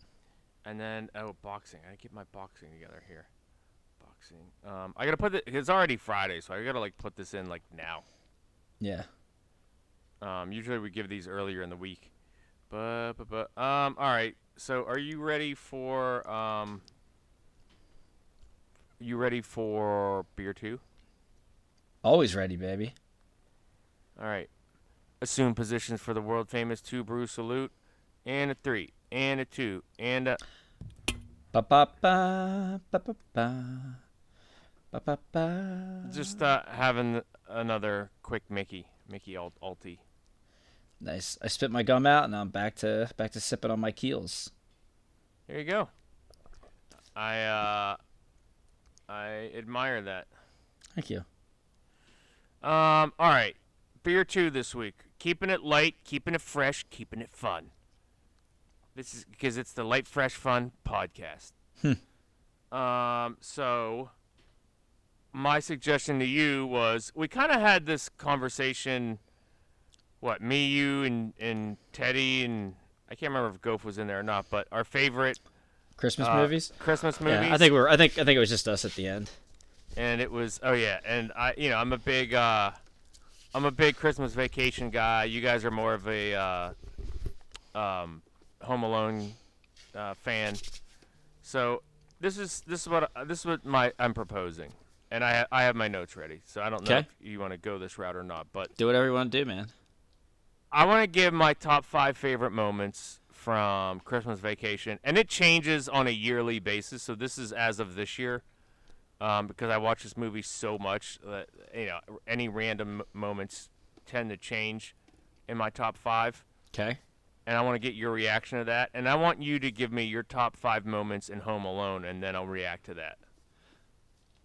And then, oh, boxing. I get my boxing together here. Boxing. Um, I got to put it, it's already Friday, so I got to, like, put this in, like, now. Yeah. Um, usually we give these earlier in the week. But, but, but, um, all right. So are you ready for, um, you ready for beer two? Always ready, baby. All right. Assume positions for the world famous two brew salute, and a three, and a two, and a. Ba ba ba ba ba ba. Ba ba ba. Just uh, having another quick Mickey, Mickey Alt- Alti. Nice. I spit my gum out, and I'm back to back to sipping on my keels. There you go. I uh, I admire that. Thank you. Um, all right, beer two this week. Keeping it light, keeping it fresh, keeping it fun. This is because it's the light, fresh, fun podcast. Um, so my suggestion to you was we kind of had this conversation. What me, you, and and Teddy, and I can't remember if Goff was in there or not, but our favorite Christmas uh, movies. Christmas movies. Yeah, I think we're. I think I think it was just us at the end. and it was oh yeah and i you know i'm a big uh i'm a big christmas vacation guy you guys are more of a uh um home alone uh fan so this is this is what this is what my i'm proposing and i i have my notes ready so i don't know if you want to go this route or not but Do whatever you want to do, man. I want to give my top five favorite moments from Christmas Vacation, and it changes on a yearly basis. So this is as of this year, um, because I watch this movie so much that you know any random moments tend to change in my top five, Okay. and I want to get your reaction to that. And I want you to give me your top five moments in Home Alone, and then I'll react to that.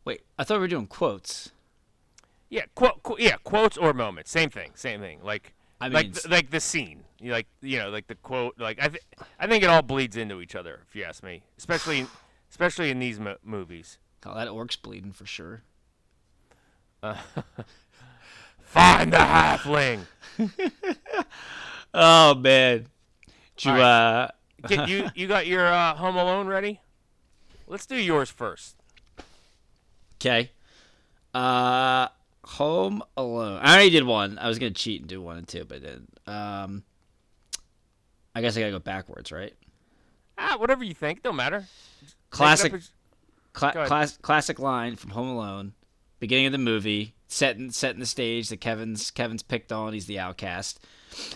Wait, I thought we were doing quotes. Yeah, quote, qu- yeah, quotes or moments, same thing, same thing. Like, I like, mean, th- like the scene, You like you know, like the quote. Like I, th- I think it all bleeds into each other, if you ask me. Especially, especially in these mo- movies. Oh, that orc's bleeding for sure. Find the halfling. Oh man. Did you, All uh, Get you, you got your uh, Home Alone ready? Let's do yours first. Okay. Uh, Home Alone. I already did one. I was gonna cheat and do one and two, but then um, I guess I gotta go backwards, right? Ah, whatever you think, don't matter. Make it up Classic, as- cla- class, classic line from Home Alone, beginning of the movie, setting setting the stage that Kevin's Kevin's picked on. He's the outcast.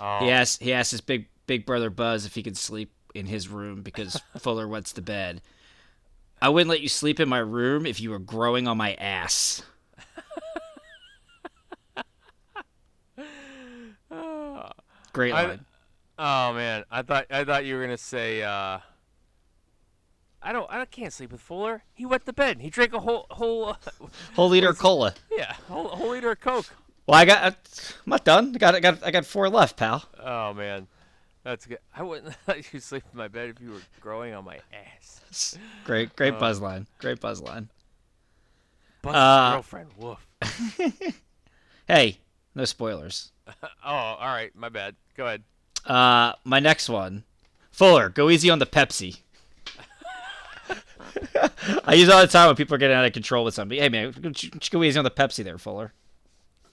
Oh, He asks he asked his big big brother Buzz if he could sleep in his room because Fuller wets the bed. I wouldn't let you sleep in my room if you were growing on my ass. Great I- line. Oh man, I thought I thought you were gonna say. Uh, I don't. I can't sleep with Fuller. He wet the bed. He drank a whole whole. Uh, Whole liter of cola. yeah, whole, whole liter of Coke. Well, I got. I'm not done. I got. I got. I got four left, pal. Oh man, that's good. I wouldn't let you sleep in my bed if you were growing on my ass. Great. Great buzz line. Great buzz line. Buzz's Uh, girlfriend. Woof. Hey, no spoilers. Oh, all right. My bad. Go ahead. Uh, my next one, Fuller, go easy on the Pepsi. I use it all the time when people are getting out of control with somebody. Hey man, go- easy on the Pepsi there, Fuller.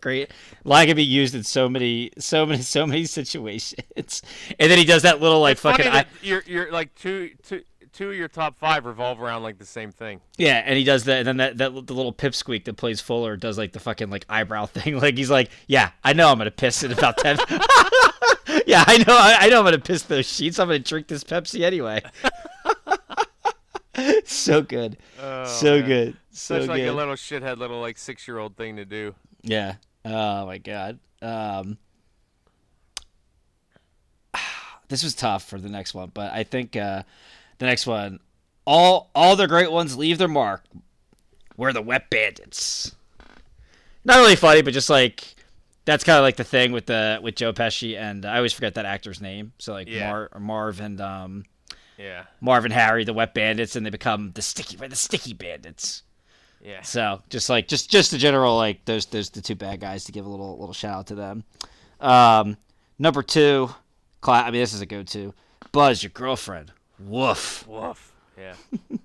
Great line can be used in so many, so many, so many situations. And then he does that little like It's fucking, I, you're you're like two two two of your top five revolve around like the same thing. yeah. And he does that, and then that that the little pipsqueak that plays Fuller does like the fucking like eyebrow thing. Like he's like, yeah, I know I'm gonna piss in about ten. yeah, I know, I, I know I'm gonna piss those sheets. I'm gonna drink this Pepsi anyway. so good. Oh, so man. good. So Such like good. a little shithead, little like six year old thing to do. yeah. Oh my god. Um This was tough for the next one, but I think uh the next one all all the great ones leave their mark. We're the wet bandits. Not really funny, but just like that's kind of like the thing with the with Joe Pesci and I always forget that actor's name. So like Yeah. Mar- Marv and um Yeah. Marv and Harry, the wet bandits, and they become the sticky the sticky bandits. Yeah. So just like just just the general like those those the two bad guys to give a little little shout out to them. Um, number two, cla- I mean this is a go to. Buzz, your girlfriend. Woof. Woof. Yeah.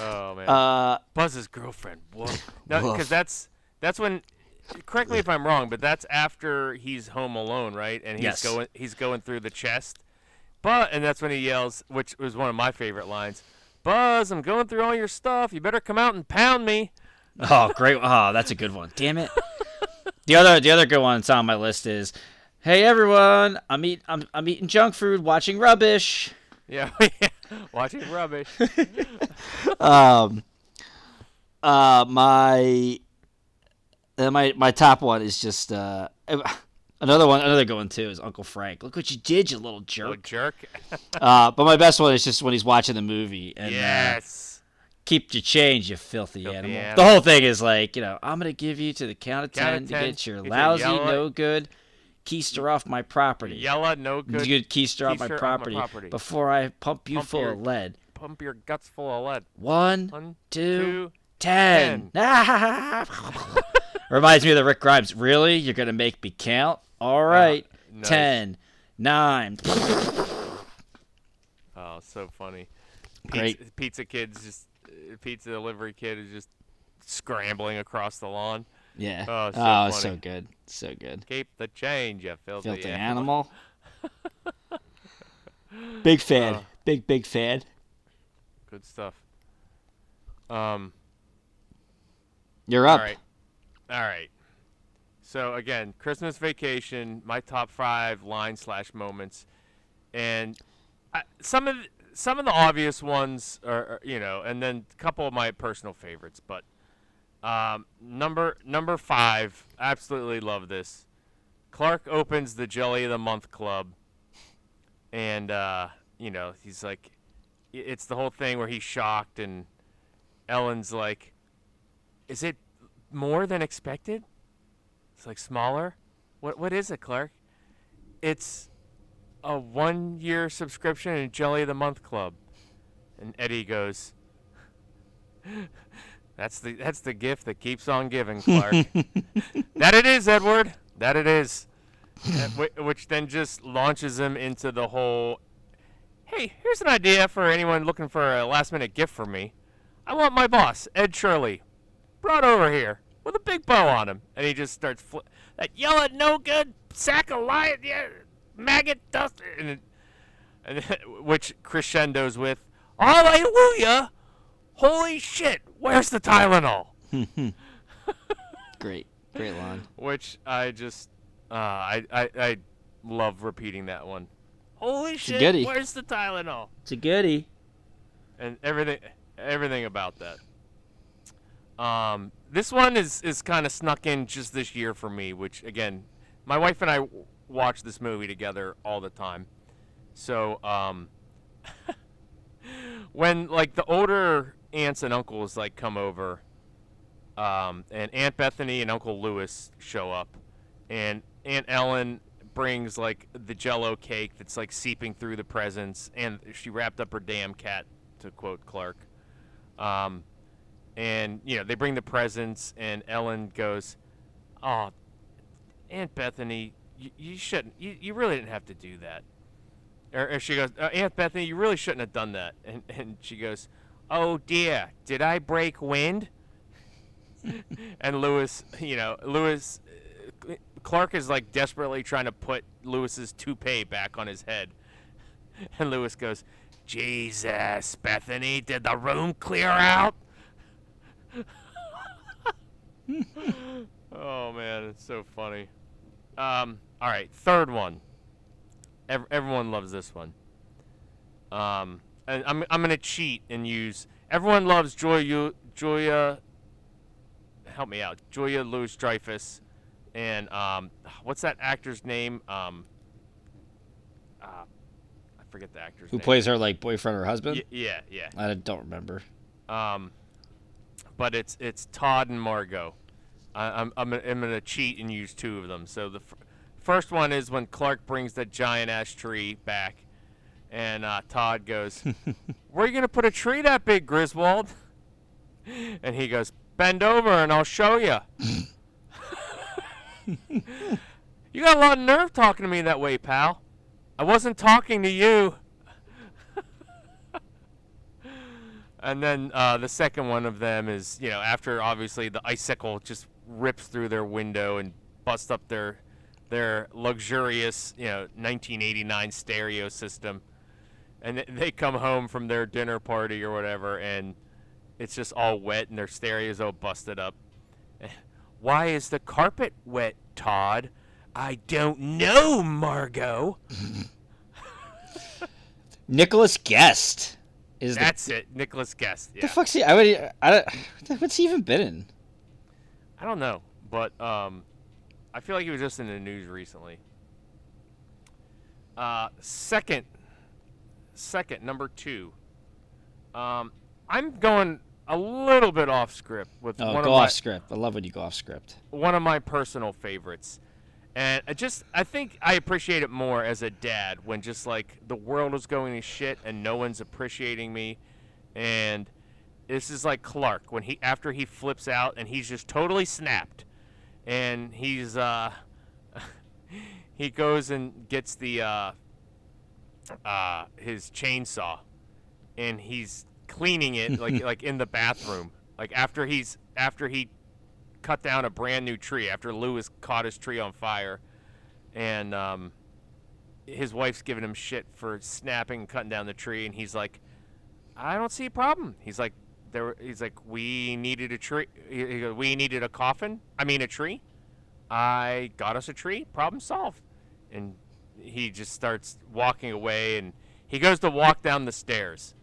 oh man. Uh, Buzz's girlfriend. Woof. No, because that's that's when. Correct me if I'm wrong, but that's after he's home alone, right? And he's Yes. going he's going through the chest. But and that's when he yells, which was one of my favorite lines. Buzz, I'm going through all your stuff. You better come out and pound me. Oh, great! Oh, that's a good one. Damn it. The other, the other good one that's on my list is, "Hey everyone, I'm eat, I'm, I'm eating junk food, watching rubbish." Yeah, watching rubbish. Um, uh, my, uh, my, my top one is just uh, another one. Another good one too is Uncle Frank. Look what you did, you little Little jerk. jerk. Uh, but my best one is just when he's watching the movie and uh, keep your change, you filthy, Filthy animal. animal. The whole thing is like, you know, I'm gonna give you to the count of Count ten of to 10, get your get your lousy, no good keister off my property. Yella, no good. Good keister off my keister off my property, property. before I pump you Pump full your- of lead. Pump your guts full of lead. One, One, two, two. ten. Reminds me of the Rick Grimes. Really? You're gonna make me count? All right. nice. Ten, nine. Oh, so funny. Great. Pizza, pizza kid's just uh, pizza delivery kid is just scrambling across the lawn. Yeah. Oh, Oh, so funny. so good. So good. Keep the change, you filthy, Filthy animal. animal. big fan. Uh. big big fan. Good stuff. Um. You're up. All right. All right. So again, Christmas Vacation, my top five line slash moments, and I, some of the, some of the obvious ones are, are, you know, and then a couple of my personal favorites. But um, number number five, absolutely love this. Clark opens the Jelly of the Month Club, and uh, you know he's like, it's the whole thing where he's shocked, and Ellen's like, is it more than expected? It's like smaller. What what is it, Clark? It's a one year subscription in Jelly of the Month Club. And Eddie goes, That's the that's the gift that keeps on giving, Clark. that it is, Edward. That it is. That whi- which then just launches him into the whole Hey, here's an idea for anyone looking for a last minute gift for me. I want my boss, Ed Shirley, brought over here with a big bow on him, and he just starts fl- that yellow no good sack of lion, yeah, maggot dust, and, it, and which crescendos with Hallelujah, holy shit, where's the Tylenol? Great. Great line. Which I just, uh, I, I I love repeating that one. Holy a shit, goodie. where's the Tylenol? It's a goodie. and everything everything about that. Um, this one is is kind of snuck in just this year for me, which again, my wife and I w- watch this movie together all the time. So um, when like the older aunts and uncles like come over, um, and Aunt Bethany and Uncle Lewis show up, and Aunt Ellen brings like the Jello cake that's like seeping through the presents, and she wrapped up her damn cat, to quote Clark. Um, and you know they bring the presents, and Ellen goes, "Oh, Aunt Bethany, you, you shouldn't. You, you really didn't have to do that." Or, or she goes, uh, "Aunt Bethany, you really shouldn't have done that." And and she goes, "Oh dear, did I break wind?" and Lewis, you know, Lewis, uh, Clark is like desperately trying to put Lewis's toupee back on his head, and Lewis goes, "Jesus, Bethany, did the room clear out?" oh man, it's so funny. Um, all right, third one. Ev- everyone loves this one. Um, and I'm I'm gonna cheat and use. Everyone loves Julia Julia. Help me out, Julia Louis Dreyfus, and um, what's that actor's name? Um, uh, I forget the actor's name. Who name. plays her like boyfriend or husband? Y- yeah, yeah. I don't remember. Um, but it's it's Todd and Margot. I, I'm I'm gonna, I'm gonna cheat and use two of them. So the f- first one is when Clark brings the giant ash tree back, and uh, Todd goes, "Where are you gonna put a tree that big, Griswold?" And he goes, "Bend over and I'll show you." you got a lot of nerve talking to me that way, pal. I wasn't talking to you. And then uh, the second one of them is, you know, after obviously the icicle just rips through their window and busts up their their luxurious, you know, 1989 stereo system. And they come home from their dinner party or whatever, and it's just all wet, and their stereo's all busted up. Why is the carpet wet, Todd? I don't know, Margot. Nicholas Guest is the, That's it, Nicholas Guest. the fuck's he? I would. I don't, what's he even been in? I don't know, but um, I feel like he was just in the news recently. Uh, second, second, number two. Um, I'm going a little bit off script with Oh, one go of my off script. I love when you go off script. one of my personal favorites. And I just I think I appreciate it more as a dad when just like the world is going to shit and no one's appreciating me and this is like Clark when he after he flips out and he's just totally snapped and he's uh he goes and gets the uh uh his chainsaw and he's cleaning it like like in the bathroom like after he's after he cut down a brand new tree after Lewis caught his tree on fire, and um, his wife's giving him shit for snapping and cutting down the tree, and he's like, "I don't see a problem." He's like, "There," he's like, "We needed a tree. he- he goes, We needed a coffin. I mean, a tree. I got us a tree. Problem solved." And he just starts walking away, and he goes to walk down the stairs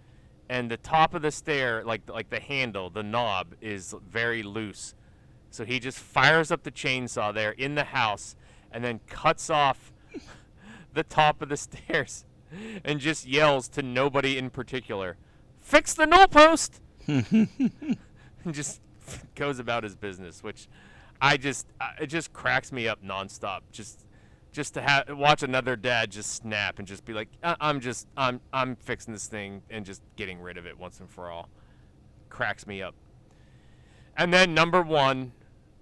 and the top of the stair, like like the handle, the knob is very loose. So he just fires up the chainsaw there in the house and then cuts off the top of the stairs and just yells to nobody in particular, "Fix the newel post!" and just goes about his business, which I just it just cracks me up nonstop. Just just to have watch another dad just snap and just be like, "I- "I'm just I'm I'm fixing this thing and just getting rid of it once and for all." Cracks me up. And then number one,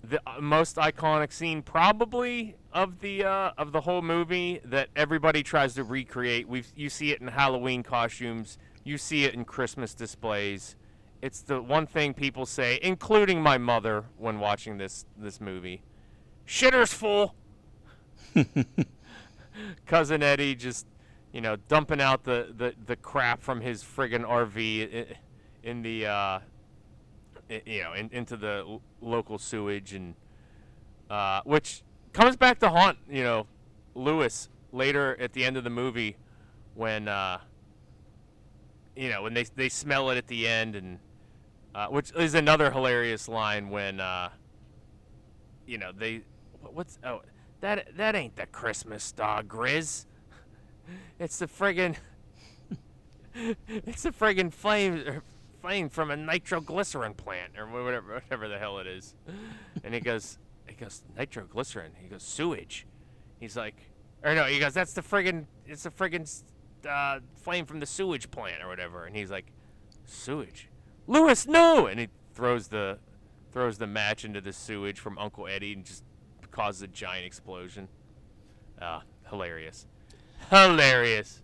the uh, most iconic scene probably of the uh, of the whole movie that everybody tries to recreate. We you see it in Halloween costumes, you see it in Christmas displays. It's the one thing people say, including my mother, when watching this this movie. Shitter's full. Cousin Eddie just, you know, dumping out the, the, the crap from his friggin' RV in the, uh, you know, in, into the local sewage and, uh, which comes back to haunt, you know, Lewis later at the end of the movie when, uh, you know, when they, they smell it at the end and, uh, which is another hilarious line when, uh, you know, they, what's, oh, that, that ain't the Christmas star, Grizz. It's the friggin', it's the friggin' flame, er, flame from a nitroglycerin plant or whatever, whatever the hell it is. And he goes, he goes nitroglycerin. He goes sewage. He's like, or no, he goes, that's the friggin', it's the friggin' uh, flame from the sewage plant or whatever. And he's like, sewage, Lewis, no! And he throws the, throws the match into the sewage from Uncle Eddie and just causes a giant explosion. Ah, hilarious, hilarious.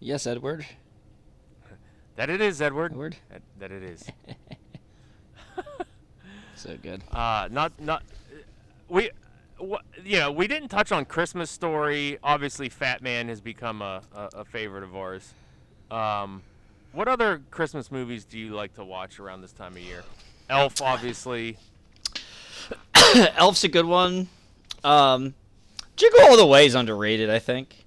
Yes, Edward. That it is, Edward. Edward. That, that it is. So good. Uh, not not we. What, you know, we didn't touch on Christmas Story. Obviously, Fat Man has become a, a, a favorite of ours. Um, what other Christmas movies do you like to watch around this time of year? Elf, obviously. Elf's a good one. Um, Jingle All the Way is underrated, I think.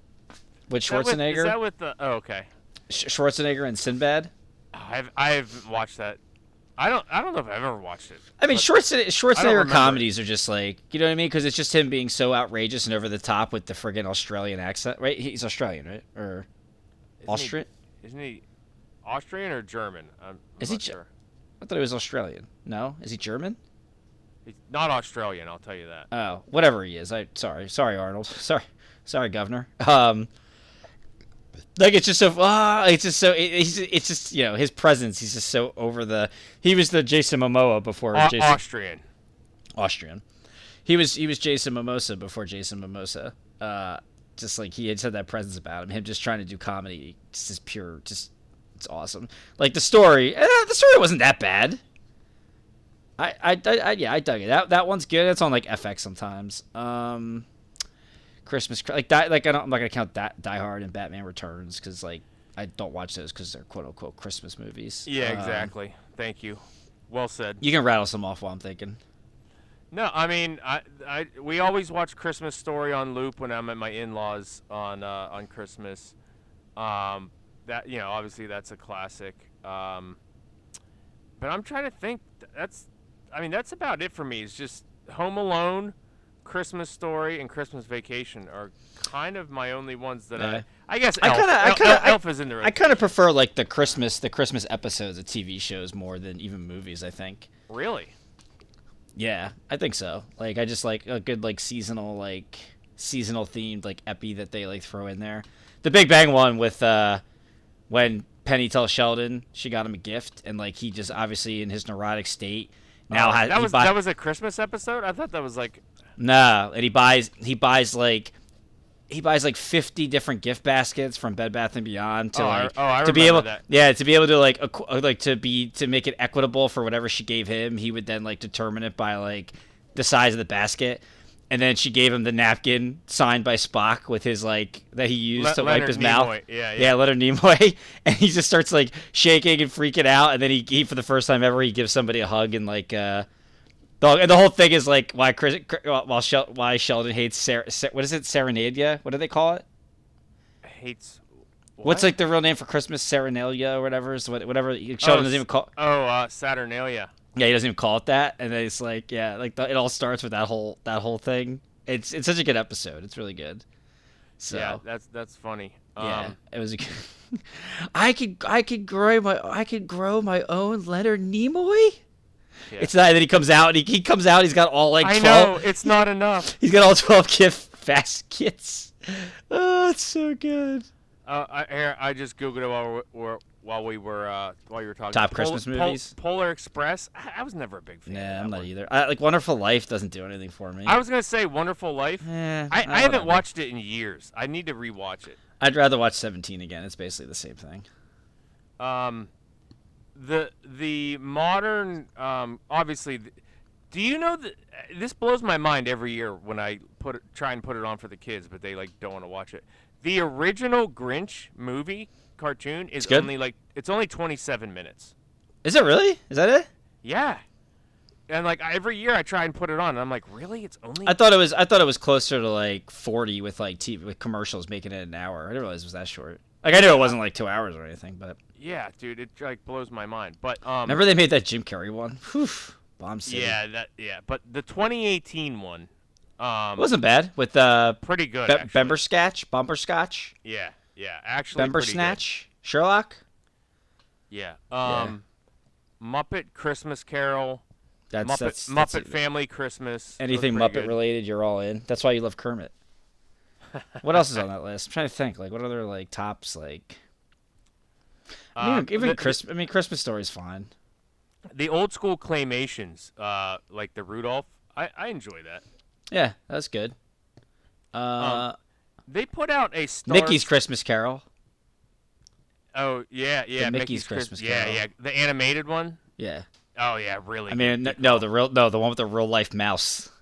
With Is that with- Schwarzenegger, Is that with the? Oh, okay. Sch- Schwarzenegger and Sinbad. I've I've watched that. I don't I don't know if I've ever watched it. I mean, Schwarzenegger remember comedies are just like you know what I mean because it's just him being so outrageous and over the top with the friggin' Australian accent, right? He's Australian, right? Or isn't he- Austrian? Isn't he Austrian or German? I'm, I'm Is he sure. I thought he was Australian. No, is he German? He's not Australian. I'll tell you that. Oh, whatever he is. I sorry, sorry, Arnold. Sorry, sorry, Governor. Um, like it's just so. Ah, it's just so. It, it's, it's just you know his presence. He's just so over the. He was the Jason Momoa before Au- Jason Austrian. Austrian. He was he was Jason Momoa before Jason Momoa. Uh, just like he had said that presence about him. Him just trying to do comedy. Just is pure. Just it's awesome. Like the story. Eh, the story wasn't that bad. I, I, I, yeah I dug it. That that one's good. It's on like FX sometimes. Um, Christmas like die like I don't I'm not gonna count that Die Hard and Batman Returns because like I don't watch those because they're quote unquote Christmas movies. Yeah, Um, exactly. Thank you. Well said. you can rattle some off while I'm thinking. No, I mean, I, I, we always watch Christmas Story on loop when I'm at my in-laws on uh, on Christmas. Um, that you know, obviously that's a classic. Um, but I'm trying to think. That's, I mean, that's about it for me. It's just Home Alone, Christmas Story, and Christmas Vacation are kind of my only ones that Yeah. I. I guess I Elf, kinda- I kinda- Elf is in the I kind of prefer like the Christmas the Christmas episodes of TV shows more than even movies. I think. really. Yeah, I think so. Like I just like a good like seasonal like seasonal themed like epi that they like throw in there. The Big Bang one with uh when Penny tells Sheldon she got him a gift and like he just obviously in his neurotic state now Oh, has that was buy- that was a Christmas episode. I thought that was like Nah, and he buys he buys like he buys like 50 different gift baskets from Bed Bath and Beyond to Oh, I- like oh, I to be able that. yeah to be able to like equ- like to be to make it equitable for whatever she gave him he would then like determine it by like the size of the basket and then she gave him the napkin signed by Spock with his like that he used Le- to wipe Leonard his mouth Yeah, yeah. yeah Leonard Nimoy and he just starts like shaking and freaking out and then he, he for the first time ever he gives somebody a hug and like uh the, and the whole thing is like why Chris, while Shel, why Sheldon hates Ser, what is it Serenadia? What do they call it? hates. What's like the real name for Christmas? Serenalia or whatever. is what whatever Sheldon Oh, doesn't even call. Oh, uh, Saturnalia. Yeah, he doesn't even call it that. And then it's like yeah, like the, it all starts with that whole that whole thing. It's it's such a good episode. It's really good. So Yeah, that's that's funny. yeah, Um, it was. A good, I could I could grow my I could grow my own Leonard Nimoy. Yeah. It's not. that he comes out. And he, he comes out. He's got all like I know it's not enough. He's got all 12 gift baskets. Oh, it's so good. Uh, I here, I just googled it while we were while we were uh, while you were talking. Top Pol- Christmas Pol- movies? Polar Express. I, I was never a big fan. Yeah, of that I'm not one. either. I, like Wonderful Life doesn't do anything for me. I was gonna say Wonderful Life. Eh, I, I haven't watched it in years. I need to rewatch it. I'd rather watch 17 again. It's basically the same thing. Um, the the modern um obviously. th- do you know that this blows my mind every year when I put it, try and put it on for the kids, but they like don't want to watch it. The original Grinch movie cartoon is only like it's only 27 minutes. Is it really? Is that it? Yeah. And like every year I try and put it on and I'm like, "Really? It's only I thought it was. I thought it was closer to like 40 with like TV with commercials making it an hour. I didn't realize it was that short. Like I knew it wasn't like two hours or anything, but Yeah, dude, it like blows my mind. But um remember they made that Jim Carrey one. Whew, bomb city. Yeah, that yeah, but the 2018 one um it wasn't bad with uh, pretty good. Be-. Bember Scotch, Bumper Scotch, Yeah, yeah, actually Bember pretty good. Snatch, Sherlock. Yeah. Um Muppet Christmas Carol, That's Muppet that's, Muppet that's Family Christmas. anything Muppet good. related, you're all in. That's why you love Kermit. what else is on that list? I'm trying to think. Like, what other like tops? Like, I mean, Um, even the, Christmas. I mean, Christmas Story's fine. the old school claymations, uh like the Rudolph. I I enjoy that. Yeah, that's good. Uh, They put out a Star Mickey's Christmas Carol. Oh, yeah, yeah, Mickey's Chris- Christmas Yeah, Carol. yeah, yeah. the animated one. Yeah, Oh yeah, really. I mean, good. n- no, the real, no, the one with the real life mouse.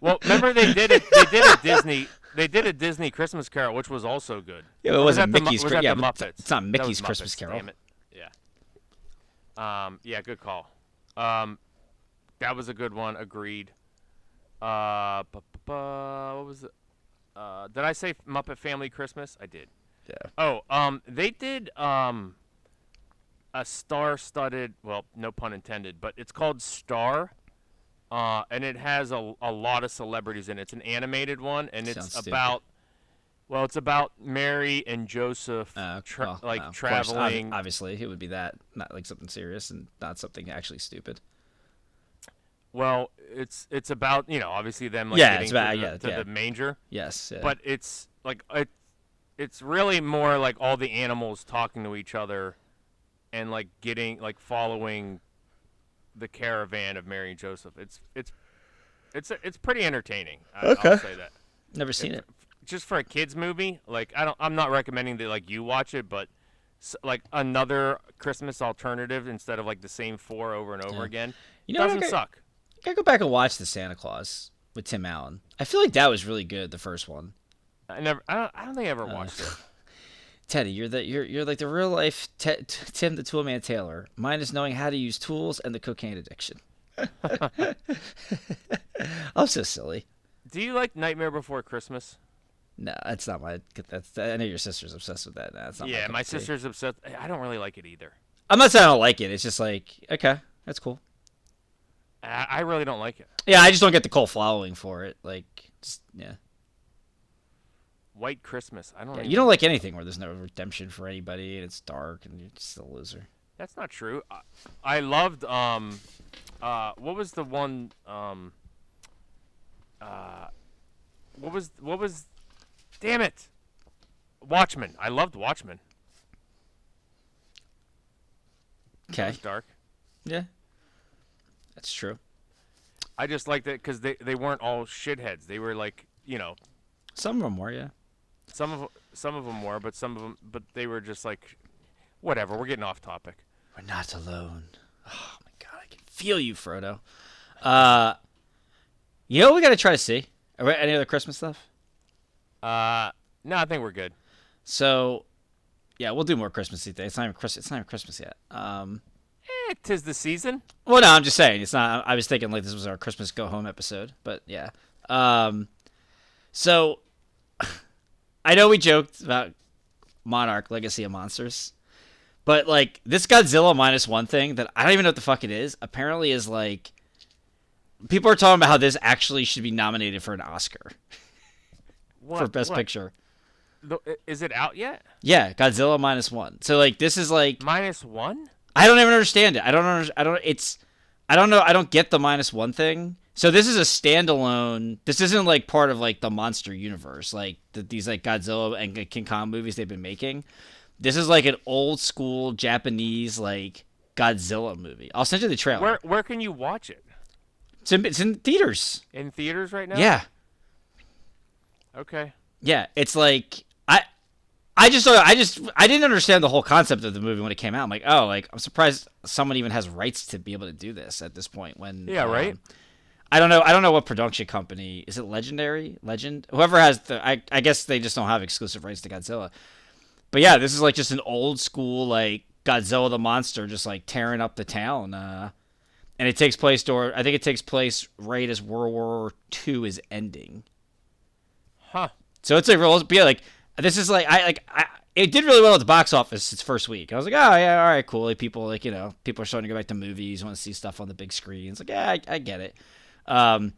Well, remember they did it. They did a Disney. They did a Disney Christmas Carol, which was also good. Yeah, it was wasn't the Mickey's. was yeah, the Muppets? it's not Mickey's was Christmas Carol. Damn it. Yeah. Um. Yeah. Good call. Um. That was a good one. Agreed. Uh. bu- bu- bu- What was it? Uh. Did I say Muppet Family Christmas? I did. Yeah. Oh. Um. They did. Um. A star-studded. Well, no pun intended, but it's called Star. Uh, and it has a, a lot of celebrities in it. It's an animated one, and it's Sounds stupid. about well, it's about Mary and Joseph Uh, tra- well, like no, of course, traveling. obviously, it would be that, not like something serious, and not something actually stupid. Well, it's it's about you know obviously them like Yeah, getting about- to, the, yeah, to yeah. the manger, Yes. But it's like it, it's really more like all the animals talking to each other, and like getting like following the caravan of Mary and Joseph. It's it's it's it's pretty entertaining. I, Okay. I'll say that. never seen it. just for a kids movie like i don't i'm not recommending that like you watch it but like another christmas alternative instead of like the same four over and over again You know, what, I doesn't gotta- suck I gotta go back and watch the Santa Claus with Tim Allen. I feel like that was really good. The first one. i never i don't, I don't think i ever Uh, watched it Teddy, you're the you're you're like the real life te- t- Tim the Toolman Taylor, minus knowing how to use tools and the cocaine addiction. I'm so silly. Do you like Nightmare Before Christmas? No, that's not my. That's I know your sister's obsessed with that. No, that's not yeah, cup my sister's obsessed. I don't really like it either. I'm not saying I don't like it. It's just like okay, that's cool. I, I really don't like it. Yeah, I just don't get the cult following for it. Like, just yeah. White Christmas. I don't. Yeah, you don't like anything where there's no redemption for anybody and it's dark and you're just a loser. That's not true. I, I loved um, uh, what was the one um, uh, what was what was, damn it, Watchmen. I loved Watchmen. Okay. dark. Yeah. That's true. I just liked it because they they weren't all shitheads. They were like you know Some of them were, yeah. some of some of them were, but some of them but they were just like whatever. We're getting off topic. We're not alone. Oh my god, I can feel you, Frodo. Uh, you know what we gotta try to see? Are any other Christmas stuff? Uh, no, I think we're good. So, yeah, we'll do more Christmassy things. It's not even Christmas. It's not even Christmas yet. Um, Eh, tis the season. well, no, I'm just saying it's not. I was thinking like this was our Christmas go home episode, but yeah. Um, so I know we joked about Monarch Legacy of Monsters, but like this Godzilla minus one thing that I don't even know what the fuck it is. Apparently, is like people are talking about how this actually should be nominated for an Oscar What, for Best what? Picture. The- Is it out yet? Yeah, Godzilla minus one. So like this is like Minus one? I don't even understand it. I don't under, I don't it's I don't know I don't get the minus one thing. So this is a standalone. This isn't like part of like the monster universe, like the, these like Godzilla and King Kong movies they've been making. This is like an old school Japanese like Godzilla movie. I'll send you the trailer. Where where can you watch it? It's in, it's in theaters. In theaters right now? Yeah, Okay. yeah. It's like I, just I just I didn't understand the whole concept of the movie when it came out. I'm like, oh, like I'm surprised someone even has rights to be able to do this at this point. When Yeah, right? um, I don't know. I don't know what production company is it. Legendary, Legend, whoever has the. I I guess they just don't have exclusive rights to Godzilla. But yeah, this is like just an old school like Godzilla the monster just like tearing up the town. Uh, and it takes place during. I think it takes place right as World War II is ending. Huh. So it's a real, yeah, like this is like I like I. It did really well at the box office its first week. I was like, oh yeah, all right, cool. Like people like you know people are starting to go back to movies, want to see stuff on the big screens. Like yeah, I, I get it. Um,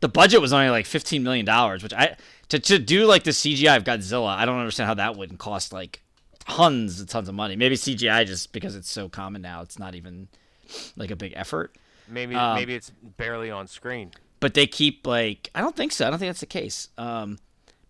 the budget was only like fifteen million dollars, which I to to do like the CGI of Godzilla, I don't understand how that wouldn't cost like tons and tons of money. Maybe CGI just because it's so common now, it's not even like a big effort. Maybe Um, maybe it's barely on screen. but they keep like I don't think so. I don't think that's the case. Um,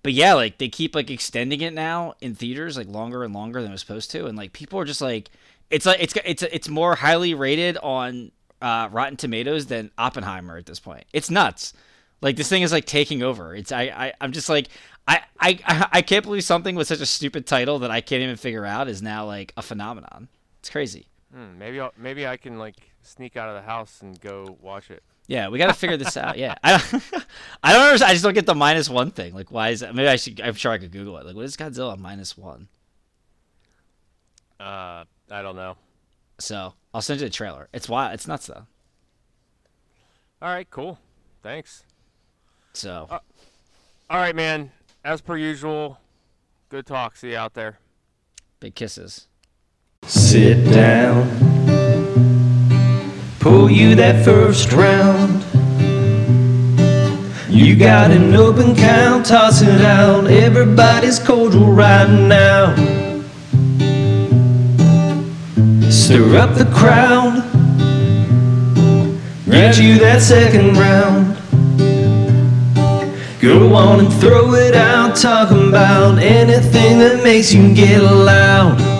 but yeah, like they keep like extending it now in theaters like longer and longer than it was supposed to, and like people are just like, it's like it's it's it's more highly rated on uh, Rotten Tomatoes than Oppenheimer at this point. It's nuts. Like this thing is like taking over. It's I, I I'm just like I, I I can't believe something with such a stupid title that I can't even figure out is now like a phenomenon. It's crazy. Hmm, maybe I'll, maybe I can like sneak out of the house and go watch it. Yeah, we got to figure this out. Yeah, I don't, I don't understand. I just don't get the minus one thing. Like, why is that? Maybe I should. I'm sure I could Google it. Like, what is Godzilla minus one? Uh, I don't know. So I'll send you the trailer. It's wild. It's nuts though. All right, cool. Thanks. So Uh, All right, man. As per usual, good talk. See you out there. big kisses. Sit down. Pull you that first round. You got an open count, toss it out. Everybody's cordial right now. Stir up the crowd. Get you that second round. Go on and throw it out, talking about anything that makes you get loud.